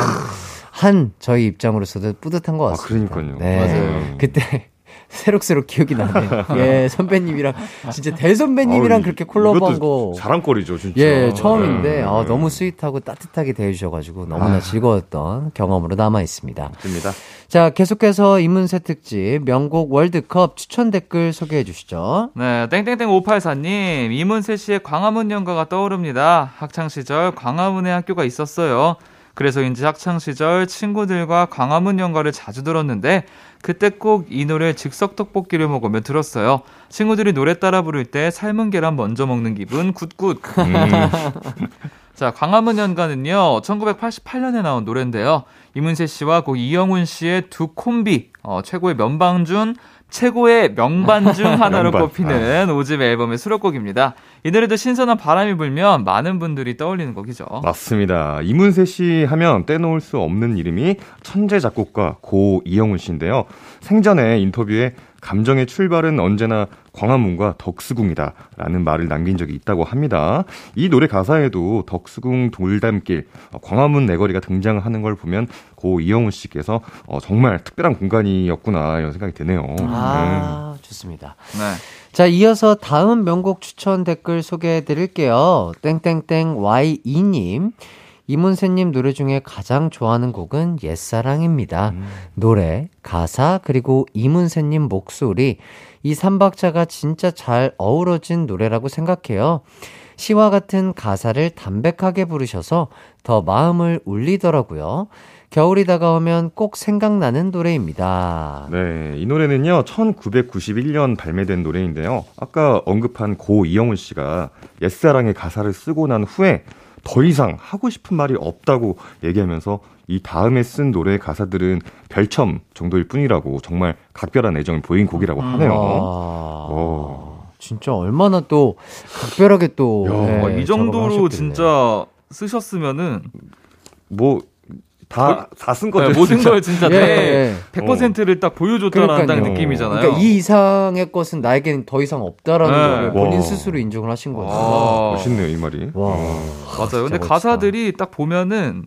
한 저희 입장으로서도 뿌듯한 것 아, 같습니다. 그러니까요. 네. 맞아요. 그때 새록새록 기억이 나네요. 예, 선배님이랑 진짜 대선배님이랑 그렇게 콜라보한 거. 자랑거리죠, 진짜. 예, 처음인데 네. 아, 너무 sweet하고 따뜻하게 대해주셔가지고 너무나 즐거웠던 경험으로 남아 있습니다. 맞습니다. 자, 계속해서 이문세 특집 명곡 월드컵 추천 댓글 소개해 주시죠. 네, 땡땡땡 584님, 이문세 씨의 광화문 연가가 떠오릅니다. 학창 시절 광화문에 학교가 있었어요. 그래서인지 학창 시절 친구들과 광화문 연가를 자주 들었는데, 그때 꼭 이 노래 즉석 떡볶이를 먹으며 들었어요. 친구들이 노래 따라 부를 때 삶은 계란 먼저 먹는 기분 good good. 음. 자, 광화문 연가는요, 1988년에 나온 노래인데요. 이문세 씨와 고 이영훈 씨의 두 콤비, 어, 최고의 면방 중 최고의 명반 중 하나로 명반. 꼽히는 오집 앨범의 수록곡입니다. 이 노래도 신선한 바람이 불면 많은 분들이 떠올리는 곡이죠. 맞습니다. 이문세 씨 하면 떼놓을 수 없는 이름이 천재 작곡가 고 이영훈 씨인데요. 생전에 인터뷰에 감정의 출발은 언제나 광화문과 덕수궁이다 라는 말을 남긴 적이 있다고 합니다. 이 노래 가사에도 덕수궁 돌담길, 어, 광화문 내거리가 등장하는 걸 보면 고 이영훈 씨께서 어, 정말 특별한 공간이었구나 이런 생각이 드네요. 아, 좋습니다. 네. 자, 이어서 다음 명곡 추천 댓글 소개해 드릴게요. 땡땡땡 Y2님. 이문세님 노래 중에 가장 좋아하는 곡은 옛사랑입니다. 노래, 가사, 그리고 이문세님 목소리. 이 삼박자가 진짜 잘 어우러진 노래라고 생각해요. 시와 같은 가사를 담백하게 부르셔서 더 마음을 울리더라고요. 겨울이 다가오면 꼭 생각나는 노래입니다. 네, 이 노래는요, 1991년 발매된 노래인데요. 아까 언급한 고 이영훈 씨가 옛사랑의 가사를 쓰고 난 후에 더 이상 하고 싶은 말이 없다고 얘기하면서 이 다음에 쓴 노래의 가사들은 별첨 정도일 뿐이라고 정말 각별한 애정을 보인 곡이라고 하네요. 아, 오. 진짜 얼마나 또 각별하게 또 야, 예, 와, 이 정도로. 진짜 쓰셨으면은 뭐, 다, 다 쓴 거죠. 네, 모든 진짜. 걸 진짜 예, 예. 100%를 딱 보여줬다는 딱 그러니까요. 느낌이잖아요. 그러니까 이 이상의 것은 나에겐 더 이상 없다라는 네. 걸 본인 와. 스스로 인정을 하신 거죠. 와. 멋있네요, 이 말이. 와. 맞아요. 진짜 근데 멋지다. 가사들이 딱 보면은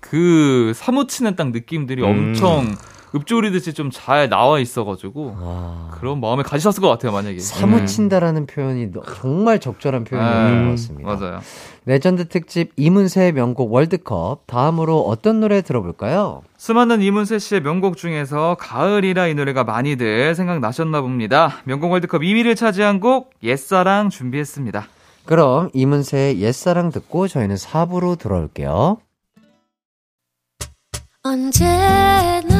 그 사무치는 딱 느낌들이 음. 엄청 읊조리듯이 좀 잘 나와 있어가지고 와. 그런 마음에 가지셨을 것 같아요, 만약에. 사무친다라는 표현이 너- 정말 적절한 표현이었던 네, 것 같습니다. 맞아요. 레전드 특집 이문세의 명곡 월드컵 다음으로 어떤 노래 들어볼까요? 수많은 이문세 씨의 명곡 중에서 가을이라 이 노래가 많이들 생각나셨나 봅니다. 명곡 월드컵 2위를 차지한 곡 옛사랑 준비했습니다. 그럼 이문세의 옛사랑 듣고 저희는 4부로 돌아올게요. 언제나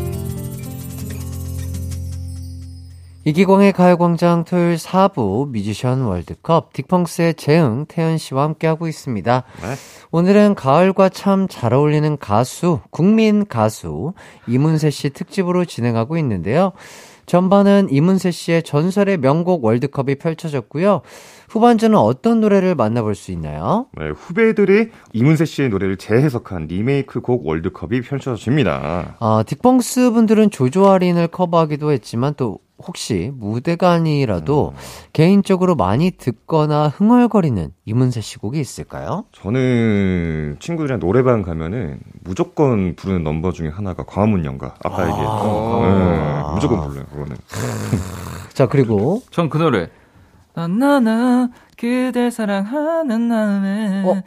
이기광의 가요광장 토요일 4부 뮤지션 월드컵 딕펑스의 재흥, 태연 씨와 함께하고 있습니다. 네. 오늘은 가을과 참 잘 어울리는 가수, 국민 가수 이문세 씨 특집으로 진행하고 있는데요. 전반은 이문세 씨의 전설의 명곡 월드컵이 펼쳐졌고요. 후반전은 어떤 노래를 만나볼 수 있나요? 네, 후배들이 이문세 씨의 노래를 재해석한 리메이크 곡 월드컵이 펼쳐집니다. 아, 딕펑스 분들은 조조아린을 커버하기도 했지만 또 혹시 무대가 아니라도 개인적으로 많이 듣거나 흥얼거리는 이문세 씨 곡이 있을까요? 저는 친구들이랑 노래방 가면은 무조건 부르는 넘버 중에 하나가 광화문 연가. 아까 얘기했던. 네, 무조건 불러요, 그거는. 자, 그리고 전 그 노래. 나나나 그댈 사랑하는 마음에 어?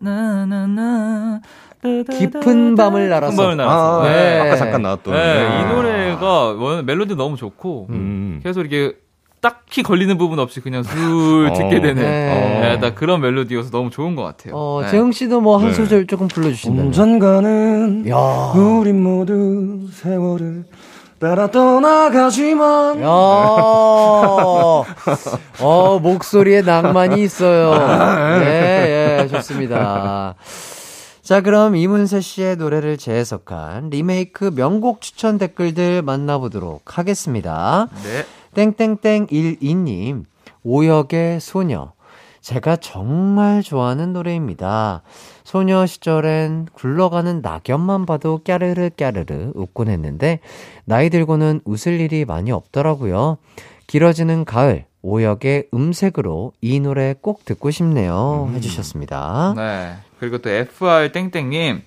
나나나나나나 깊은 밤을 날아서. 깊은 밤을 날아서. 아, 네. 아까 잠깐 나왔던. 네, 아. 이 노래가 원- 멜로디 너무 좋고 음. 계속 이렇게 딱히 걸리는 부분 없이 그냥 술 어. 듣게 되는 네. 네, 딱 그런 멜로디여서 너무 좋은 것 같아요. 어, 네. 재흥 씨도 뭐한 네. 소절 조금 불러주신다면. 언젠가는 야. 우린 모두 세월을 따라 떠나가지만 야, 어, 목소리에 낭만이 있어요. 네, 예, 좋습니다. 자, 그럼 이문세 씨의 노래를 재해석한 리메이크 명곡 추천 댓글들 만나보도록 하겠습니다. 네. 땡땡땡12님, 오역의 소녀. 제가 정말 좋아하는 노래입니다. 소녀 시절엔 굴러가는 낙엽만 봐도 까르르 까르르 웃곤 했는데, 나이 들고는 웃을 일이 많이 없더라고요. 길어지는 가을, 오역의 음색으로 이 노래 꼭 듣고 싶네요. 해주셨습니다. 네. 그리고 또 FR 땡땡님.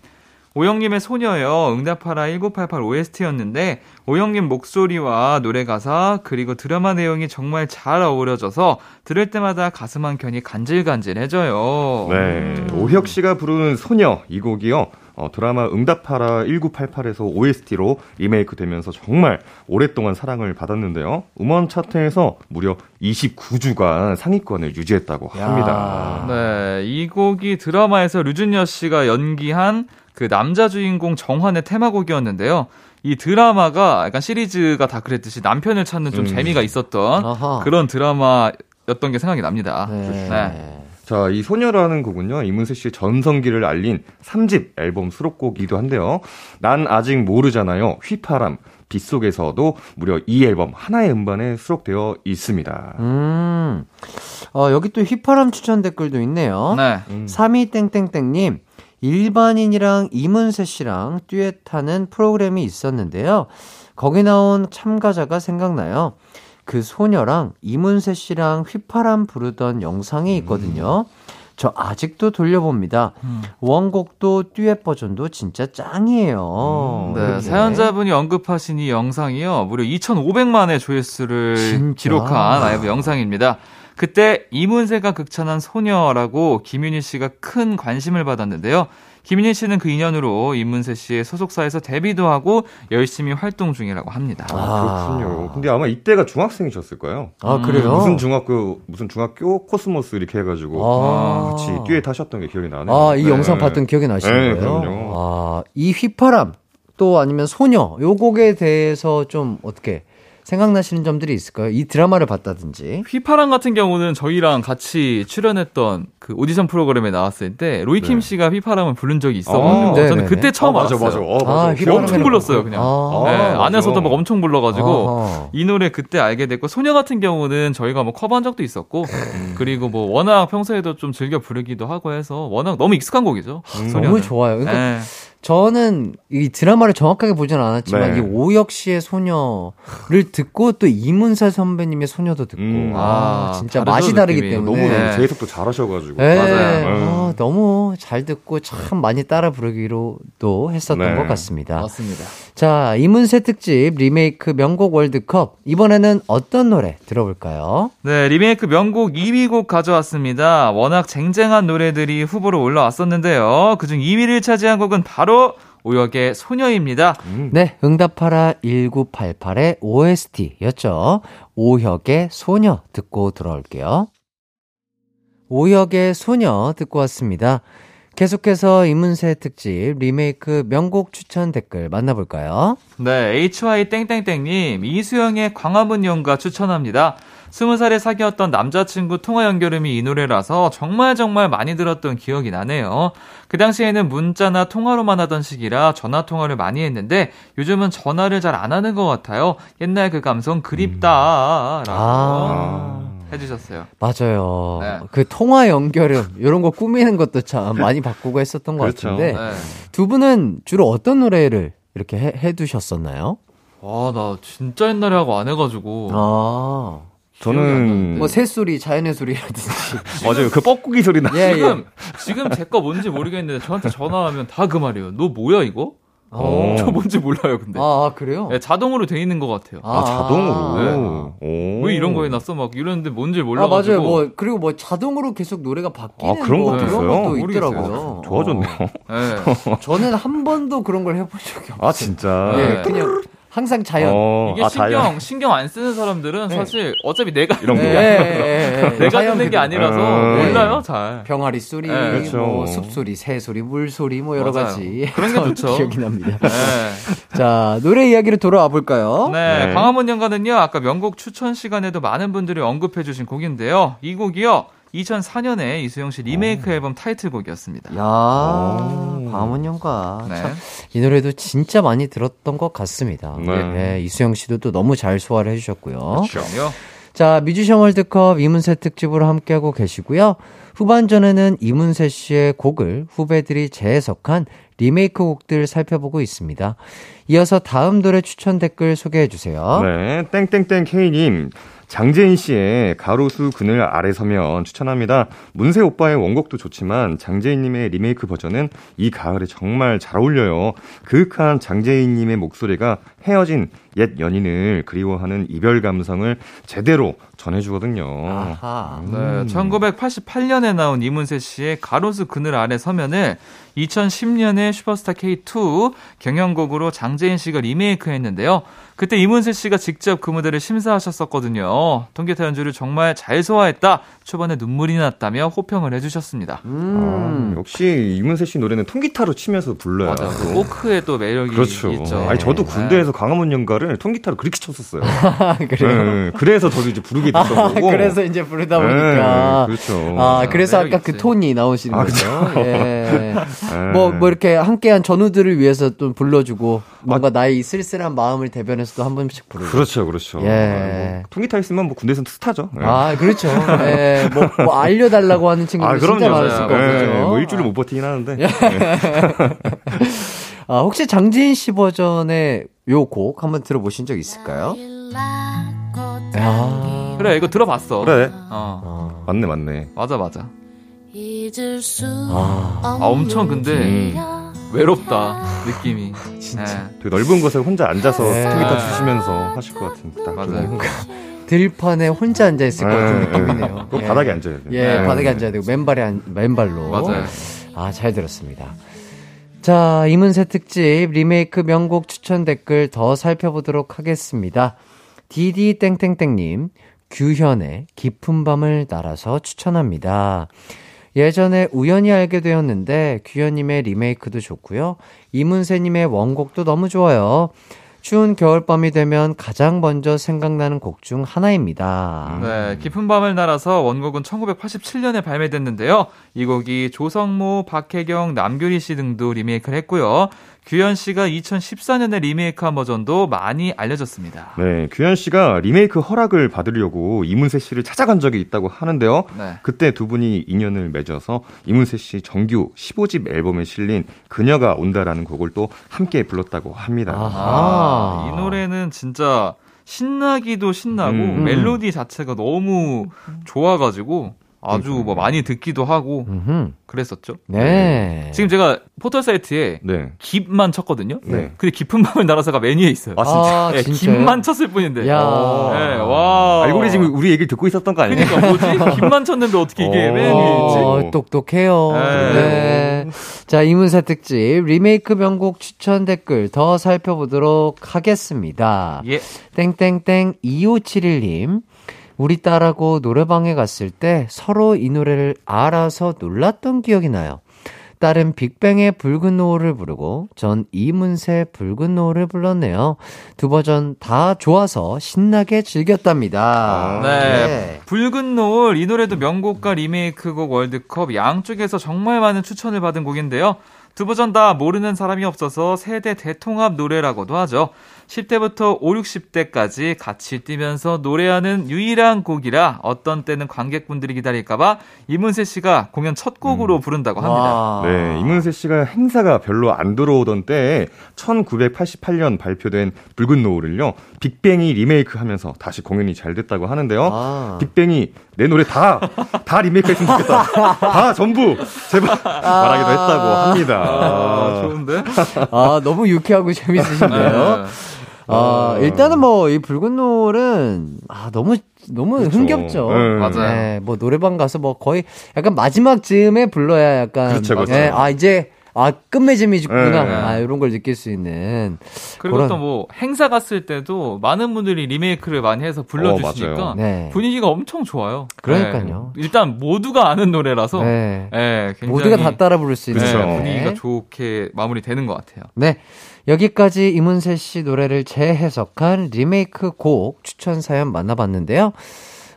오영님의 소녀요. 응답하라 1988 OST였는데, 오영님 목소리와 노래 가사, 그리고 드라마 내용이 정말 잘 어우러져서 들을 때마다 가슴 한 켠이 간질간질해져요. 네, 오혁 씨가 부르는 소녀 이 곡이요. 어, 드라마 응답하라 1988에서 OST로 리메이크 되면서 정말 오랫동안 사랑을 받았는데요. 음원 차트에서 무려 29주간 상위권을 유지했다고 야. 합니다. 네, 이 곡이 드라마에서 류준열 씨가 연기한 그 남자 주인공 정환의 테마곡이었는데요. 이 드라마가 약간 시리즈가 다 그랬듯이 남편을 찾는 좀 음. 재미가 있었던 아하. 그런 드라마였던 게 생각이 납니다. 네. 네. 자, 이 소녀라는 곡은요, 이문세 씨의 전성기를 알린 3집 앨범 수록곡이기도 한데요. 난 아직 모르잖아요. 휘파람, 빗속에서도 무려 이 앨범 하나의 음반에 수록되어 있습니다. 음, 어, 여기 또 휘파람 추천 댓글도 있네요. 네. 음. 32땡땡땡님, 일반인이랑 이문세 씨랑 듀엣하는 프로그램이 있었는데요. 거기 나온 참가자가 생각나요. 그 소녀랑 이문세 씨랑 휘파람 부르던 영상이 있거든요. 저 아직도 돌려봅니다. 음. 원곡도 듀엣 버전도 진짜 짱이에요. 네, 이렇게. 사연자분이 언급하신 이 영상이요. 무려 2,500만의 조회수를 진짜? 기록한 라이브 영상입니다. 그때 이문세가 극찬한 소녀라고 김윤희 씨가 큰 관심을 받았는데요. 김윤희 씨는 그 인연으로 이문세 씨의 소속사에서 데뷔도 하고 열심히 활동 중이라고 합니다. 아, 그렇군요. 근데 아마 이때가 중학생이셨을 거예요. 아, 그래요? 무슨 중학교, 무슨 중학교 코스모스 이렇게 해가지고. 아. 같이 듀엣 하셨던 게 기억이 나네요. 아, 이 네. 영상 봤던 기억이 나시는 네, 거예요? 그럼요. 아, 이 휘파람 또 아니면 소녀 요 곡에 대해서 좀 어떻게 생각나시는 점들이 있을까요? 이 드라마를 봤다든지. 휘파람 같은 경우는 저희랑 같이 출연했던 그 오디션 프로그램에 나왔을 때 로이킴 네. 씨가 휘파람을 부른 적이 있어가지고 아, 저는 네네네. 그때 처음 아, 맞아, 알았어요. 맞아. 어, 맞아. 아, 기억- 엄청 불렀어요, 그냥. 아, 네, 맞아. 안에서도 막 엄청 불러가지고 아하. 이 노래 그때 알게 됐고 소녀 같은 경우는 저희가 뭐 커버한 적도 있었고 그리고 뭐 워낙 평소에도 좀 즐겨 부르기도 하고 해서 워낙 너무 익숙한 곡이죠. 소녀는. 너무 좋아요. 그러니까 네. 저는 이 드라마를 정확하게 보진 않았지만 네. 이 오혁 씨의 소녀를 듣고 또 이문세 선배님의 소녀도 듣고 음. 아, 아, 진짜 맛이 다르기 느낌이. 때문에 너무 네. 재해석도 잘하셔가지고. 네. 맞아요. 아, 너무 잘 듣고 참 많이 따라 부르기로도 했었던 네. 것 같습니다. 맞습니다. 자, 이문세 특집 리메이크 명곡 월드컵. 이번에는 어떤 노래 들어볼까요? 네, 리메이크 명곡 2위 곡 가져왔습니다. 워낙 쟁쟁한 노래들이 후보로 올라왔었는데요. 그중 2위를 차지한 곡은 바로 오역의 소녀입니다. 음. 네, 응답하라 1988의 OST였죠. 오혁의 소녀 듣고 돌아올게요. 오혁의 소녀 듣고 왔습니다. 계속해서 이문세 특집 리메이크 명곡 추천 댓글 만나볼까요? 네, HY 땡땡땡님, 이수영의 광화문 연가 추천합니다. 스무 살에 사귀었던 남자친구 통화 연결음이 이 노래라서 정말 정말 많이 들었던 기억이 나네요. 그 당시에는 문자나 통화로만 하던 시기라 전화 통화를 많이 했는데 요즘은 전화를 잘 안 하는 것 같아요. 옛날 그 감성 그립다라고 아. 해주셨어요. 맞아요. 네. 그 통화 연결음 이런 거 꾸미는 것도 참 많이 바꾸고 했었던 것 그렇죠. 같은데 네. 두 분은 주로 어떤 노래를 이렇게 해, 해두셨었나요? 아, 나 진짜 옛날에 하고 안 해가지고. 아, 저는 뭐 새소리, 자연의 소리라든지. 맞아요. 그 뻐꾸기 소리 나. 예, 예. 지금, 지금 제 거 뭔지 모르겠는데 저한테 전화하면 다 그 말이에요. 너 뭐야, 이거? 어. 저 뭔지 몰라요, 근데. 아, 아, 그래요? 네, 자동으로 돼 있는 것 같아요. 아, 자동으로. 네. 오. 왜 이런 거 해놨어? 막 이러는데 뭔지 아, 몰라가지고. 맞아요. 뭐, 그리고 뭐 자동으로 계속 노래가 바뀌는 아, 그런 거, 것도 그런 있어요? 것도. 있더라고요. 좋아졌네요. 네. 어. 저는 한 번도 그런 걸 해본 적이 없어요. 아, 진짜. 예, 네. 그냥 항상 자연. 어, 이게 아, 신경 자연. 신경 안 쓰는 사람들은 사실 어차피 내가 이런 거. 네, 네, 네, 네. 내가 자연 듣는 게. 아니라서 음. 몰라요 잘. 병아리 소리, 네, 그렇죠. 뭐 숲소리, 새소리, 물소리 뭐 여러 맞아요. 가지 그런 게 좋죠. 기억이 납니다. 네. 자 노래 이야기로 돌아와 볼까요? 네, 네. 광화문 연가는요, 아까 명곡 추천 시간에도 많은 분들이 언급해주신 곡인데요. 이 곡이요, 2004년에 이수영 씨 리메이크 앨범 타이틀곡이었습니다. 야 오. 광화문연가 네. 참, 이 노래도 진짜 많이 들었던 것 같습니다. 네. 네, 이수영 씨도 또 너무 잘 소화를 해주셨고요. 그럼요. 자, 뮤지션 월드컵 이문세 특집으로 함께하고 계시고요. 후반전에는 이문세 씨의 곡을 후배들이 재해석한 리메이크 곡들 살펴보고 있습니다. 이어서 다음 노래 추천 댓글 소개해 주세요. 네, 땡땡땡 K님. 장재인 씨의 가로수 그늘 아래 서면 추천합니다. 문세 오빠의 원곡도 좋지만 장재인님의 리메이크 버전은 이 가을에 정말 잘 어울려요. 그윽한 장재인님의 목소리가 헤어진 옛 연인을 그리워하는 이별 감성을 제대로 전해주거든요. 아하. 네, 1988년에 나온 이문세 씨의 가로수 그늘 아래 서면을 2010년에 슈퍼스타 K2 경연곡으로 장재인 씨가 리메이크 했는데요. 그때 이문세 씨가 직접 그 무대를 심사하셨었거든요. 통기타 연주를 정말 잘 소화했다. 초반에 눈물이 났다며 호평을 해주셨습니다. 음. 아, 역시 이문세 씨 노래는 통기타로 치면서 불러요. 맞아요. 그 포크에 또 매력이 그렇죠. 있죠. 아니 저도 네. 군대에서 광화문 연가를 통기타로 그렇게 쳤었어요. 아, 그래요? 네, 그래서 저도 이제 부르게 됐던 아, 거고. 그래서 이제 부르다 보니까. 네, 그렇죠. 아, 그래서 매력이 아까 그 있지. 톤이 나오시는 아, 거죠. 예. 네. 뭐, 뭐 이렇게 함께한 전우들을 위해서 또 불러주고 뭔가 나의 이 쓸쓸한 마음을 대변해서 또한 번씩 부르고. 그렇죠, 그렇죠. 예. 아, 뭐 통기타 있으면 뭐 군대에서 스타죠. 네. 아, 그렇죠. 예. 뭐, 뭐 알려달라고 하는 친구들 진짜 많았을 거죠. 네, 뭐 일주일 못 버티긴 하는데. 예. 아, 혹시 장지인 씨 버전의 요 곡 한번 들어보신 적 있을까요? 야. 그래, 이거 들어봤어. 그래. 어, 어. 맞네, 맞네. 맞아, 맞아. 아, 아, 엄청 근데 음. 외롭다, 느낌이. 진짜. 네. 되게 넓은 곳에 혼자 앉아서 네. 통기타 치시면서 하실 것 같은 딱. 맞아요. 들판에 혼자 앉아 있을 것 같은 느낌이네요. 꼭 예. 바닥에 앉아야 돼요. 예, 네. 바닥에 앉아야 되고, 맨발에, 앉, 맨발로. 맞아요. 아, 잘 들었습니다. 자, 이문세 특집 리메이크 명곡 추천 댓글 더 살펴보도록 하겠습니다. 디디땡땡땡님, 규현의 깊은 밤을 날아서 추천합니다. 예전에 우연히 알게 되었는데, 규현님의 리메이크도 좋고요. 이문세님의 원곡도 너무 좋아요. 추운 겨울밤이 되면 가장 먼저 생각나는 곡 중 하나입니다. 네, 깊은 밤을 날아서 원곡은 1987년에 발매됐는데요. 이 곡이 조성모, 박혜경, 남규리 씨 등도 리메이크를 했고요. 규현 씨가 2014년에 리메이크한 버전도 많이 알려졌습니다. 네, 규현 씨가 리메이크 허락을 받으려고 이문세 씨를 찾아간 적이 있다고 하는데요. 네. 그때 두 분이 인연을 맺어서 이문세 씨 정규 15집 앨범에 실린 그녀가 온다라는 곡을 또 함께 불렀다고 합니다. 아하. 아, 이 노래는 진짜 신나기도 신나고 음. 멜로디 자체가 너무 좋아가지고 아주 뭐 많이 듣기도 하고 음흠. 그랬었죠. 네. 지금 제가 포털 사이트에 네. 깊만 쳤거든요. 네. 근데 깊은 밤을 날아서가 메뉴에 있어요. 아, 진짜? 아, 네? 깊만 쳤을 뿐인데. 야. 네, 와. 알고리즘이 우리 얘기를 듣고 있었던 거 아니에요? 그러니까 뭐지? 깊만 쳤는데 어떻게 이게 어. 메뉴에 있지? 어, 똑똑해요. 네. 네. 자, 이문세 특집 리메이크 명곡 추천 댓글 더 살펴보도록 하겠습니다. 예. 땡땡땡 2571님. 우리 딸하고 노래방에 갔을 때 서로 이 노래를 알아서 놀랐던 기억이 나요. 딸은 빅뱅의 붉은 노을을 부르고 전 이문세 붉은 노을을 불렀네요. 두 버전 다 좋아서 신나게 즐겼답니다. 네. 붉은 노을 이 노래도 명곡과 리메이크곡 월드컵 양쪽에서 정말 많은 추천을 받은 곡인데요. 두 버전 다 모르는 사람이 없어서 세대 대통합 노래라고도 하죠. 10대부터 5, 60대까지 같이 뛰면서 노래하는 유일한 곡이라 어떤 때는 관객분들이 기다릴까봐 이문세 씨가 공연 첫 곡으로 부른다고 합니다. 와. 네, 이문세 씨가 행사가 별로 안 들어오던 때에 1988년 발표된 붉은 노을을요, 빅뱅이 리메이크하면서 다시 공연이 잘 됐다고 하는데요. 아. 빅뱅이 내 노래 다, 다 리메이크했으면 좋겠다. 다 전부 제발 말하기도 했다고 합니다. 아, 좋은데? 아, 너무 유쾌하고 재밌으신데요. 네. 아, 일단은 뭐, 이 붉은 노을은, 아, 너무, 너무 그렇죠. 흥겹죠. 네. 맞아요. 네, 뭐, 노래방 가서 뭐, 거의 약간 마지막 즈음에 불러야 약간. 그렇죠, 그렇죠. 네, 아, 이제, 아, 끝맺음이구나. 네. 아, 이런 걸 느낄 수 있는. 그리고 그런- 또뭐 행사 갔을 때도 많은 분들이 리메이크를 많이 해서 불러주시니까 어. 네. 분위기가 엄청 좋아요. 그러니까요. 네. 일단 모두가 아는 노래라서 네. 네, 굉장히 모두가 다 따라 부를 수 있는. 네, 그쵸. 분위기가 좋게 마무리되는 것 같아요. 네. 여기까지 이문세 씨 노래를 재해석한 리메이크 곡 추천 사연 만나봤는데요.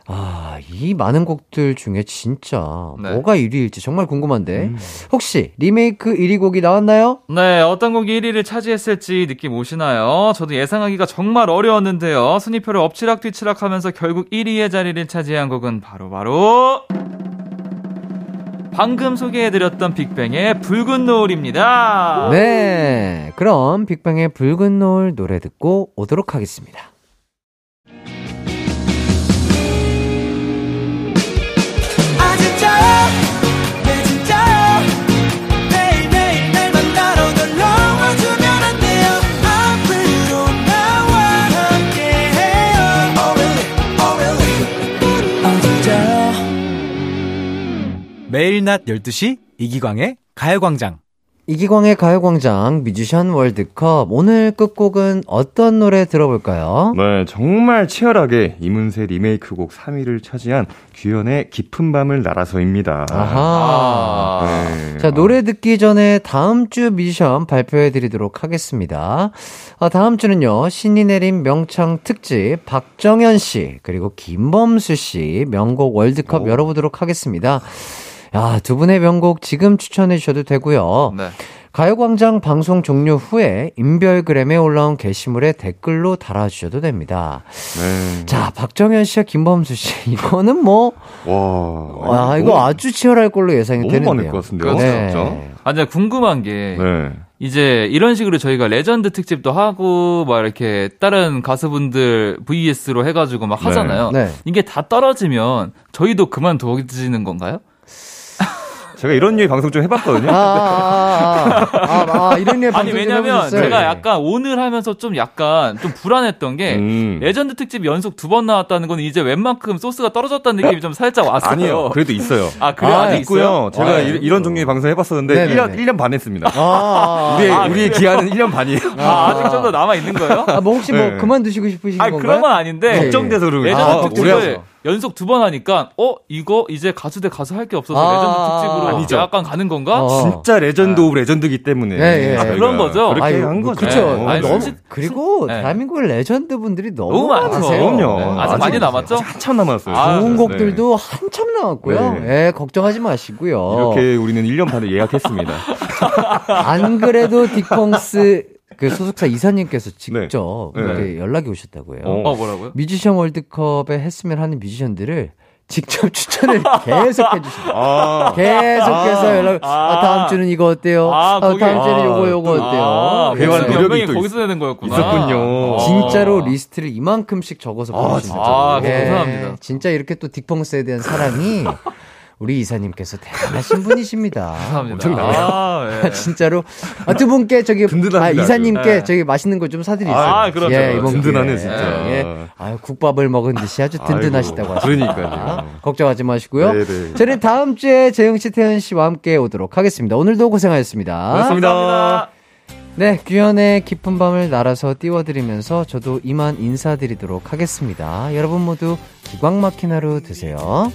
아, 이 많은 곡들 중에 진짜 네. 뭐가 1위일지 정말 궁금한데. 혹시 리메이크 1위 곡이 나왔나요? 네, 어떤 곡이 1위를 차지했을지 느낌 오시나요? 저도 예상하기가 정말 어려웠는데요. 순위표를 엎치락 뒤치락 하면서 결국 1위의 자리를 차지한 곡은 바로 바로 방금 소개해드렸던 빅뱅의 붉은 노을입니다. 네. 그럼 빅뱅의 붉은 노을 노래 듣고 오도록 하겠습니다. 매일 낮 12시 이기광의 가요광장. 이기광의 가요광장 뮤지션 월드컵 오늘 끝곡은 어떤 노래 들어볼까요? 네, 정말 치열하게 이문세 리메이크 곡 3위를 차지한 규현의 깊은 밤을 날아서입니다. 아하. 아, 네. 자, 노래 듣기 전에 다음 주 미션 발표해 드리도록 하겠습니다. 아, 다음 주는요, 신이 내린 명창 특집 박정현 씨, 그리고 김범수 씨 명곡 월드컵 오. 열어보도록 하겠습니다. 야, 두 분의 명곡 지금 추천해 주셔도 되고요. 네. 가요광장 방송 종료 후에 인별그램에 올라온 게시물에 댓글로 달아주셔도 됩니다. 네. 자, 박정현 씨와 김범수 씨, 이거는 뭐, 와. 아, 이거 아주 치열할 걸로 예상이 너무 되는데요. 많을 것 같은데요. 그렇죠. 진짜. 아, 근데 궁금한 게 네. 이제 이런 식으로 저희가 레전드 특집도 하고 막 이렇게 다른 가수분들 VS로 해가지고 막 네. 하잖아요. 네. 이게 다 떨어지면 저희도 그만둬지는 건가요? 제가 이런 류의 방송 좀 해봤거든요. 아, 아, 아, 아, 아, 이런 류의 아니 방송 왜냐면 해보셨어요? 제가 네. 약간 오늘 하면서 좀 약간 좀 불안했던 게 음. 레전드 특집 연속 두 번 나왔다는 건 이제 웬만큼 소스가 떨어졌다는 느낌이 좀 살짝 왔어요. 아니요. 그래도 있어요. 아 그래요? 아, 있고요. 있어요? 제가 아, 이- 이런 종류의 방송 해봤었는데 네네네. 1년, 1년 반 했습니다. 아, 아, 우리의, 아, 우리의 기한은 1년 반이에요. 아, 아직 좀 더 남아 있는 거예요? 아, 뭐 혹시 뭐 네. 그만두시고 싶으신 아니 건가요? 그런 건 아닌데 네. 걱정돼서 그러고 레전드 아, 특집을. 연속 두 번 하니까 어 이거 이제 가수 대 가수 할 게 없어서 아, 레전드 특집으로 아니죠. 약간 가는 건가? 어. 진짜 legend of legend기 때문에. 예, 예. 아, 그런 거죠? 그렇게 한 뭐, 거죠. 네. 아니, 너무, 그리고 네. 대한민국 레전드 분들이 너무, 너무. 많으세요. 그럼요. 네, 아직 많이 남았죠? 아직 한참 남았어요. 아, 좋은 네. 곡들도 한참 남았고요. 네. 예, 걱정하지 마시고요. 이렇게 우리는 1년 반을 예약했습니다. 안 그래도 딕펑스 그 소속사 이사님께서 직접 네. 이렇게 연락이 오셨다고 해요. 어. 어 뭐라고요? 뮤지션 월드컵에 했으면 하는 뮤지션들을 직접 추천을 계속 해주신다. 아, 계속해서 아, 연락, 아, 다음 주는 이거 어때요? 아, 아, 거기- 다음 주는 아, 요거, 요거 또- 어때요? 아, 대화 그래서 노력이 또 거기서 되는 거였구나. 있었군요. 아. 진짜로 리스트를 이만큼씩 적어서 아, 보내주신다. 아, 예, 감사합니다. 진짜 이렇게 또 딕펑스에 대한 사랑이 우리 이사님께서 대단하신 분이십니다. 감사합니다. 엄청나네요. 아, 예. 진짜로 아, 두 분께 저기 든든합니다, 아, 이사님께. 네. 저기 맛있는 거 좀 사드리세요. 아, 그렇죠, 예, 그렇죠. 이번 든든하네. 진짜. 예. 아, 국밥을 먹은 듯이 아주 든든하시다고 아이고, 하십니다. 그러니까요. 걱정하지 마시고요. 네네. 저는 다음 주에 재영 씨, 태연 씨와 함께 오도록 하겠습니다. 오늘도 고생하셨습니다. 고맙습니다. 감사합니다. 네, 규현의 깊은 밤을 날아서 띄워드리면서 저도 이만 인사드리도록 하겠습니다. 여러분 모두 기광 막힌 하루 되세요.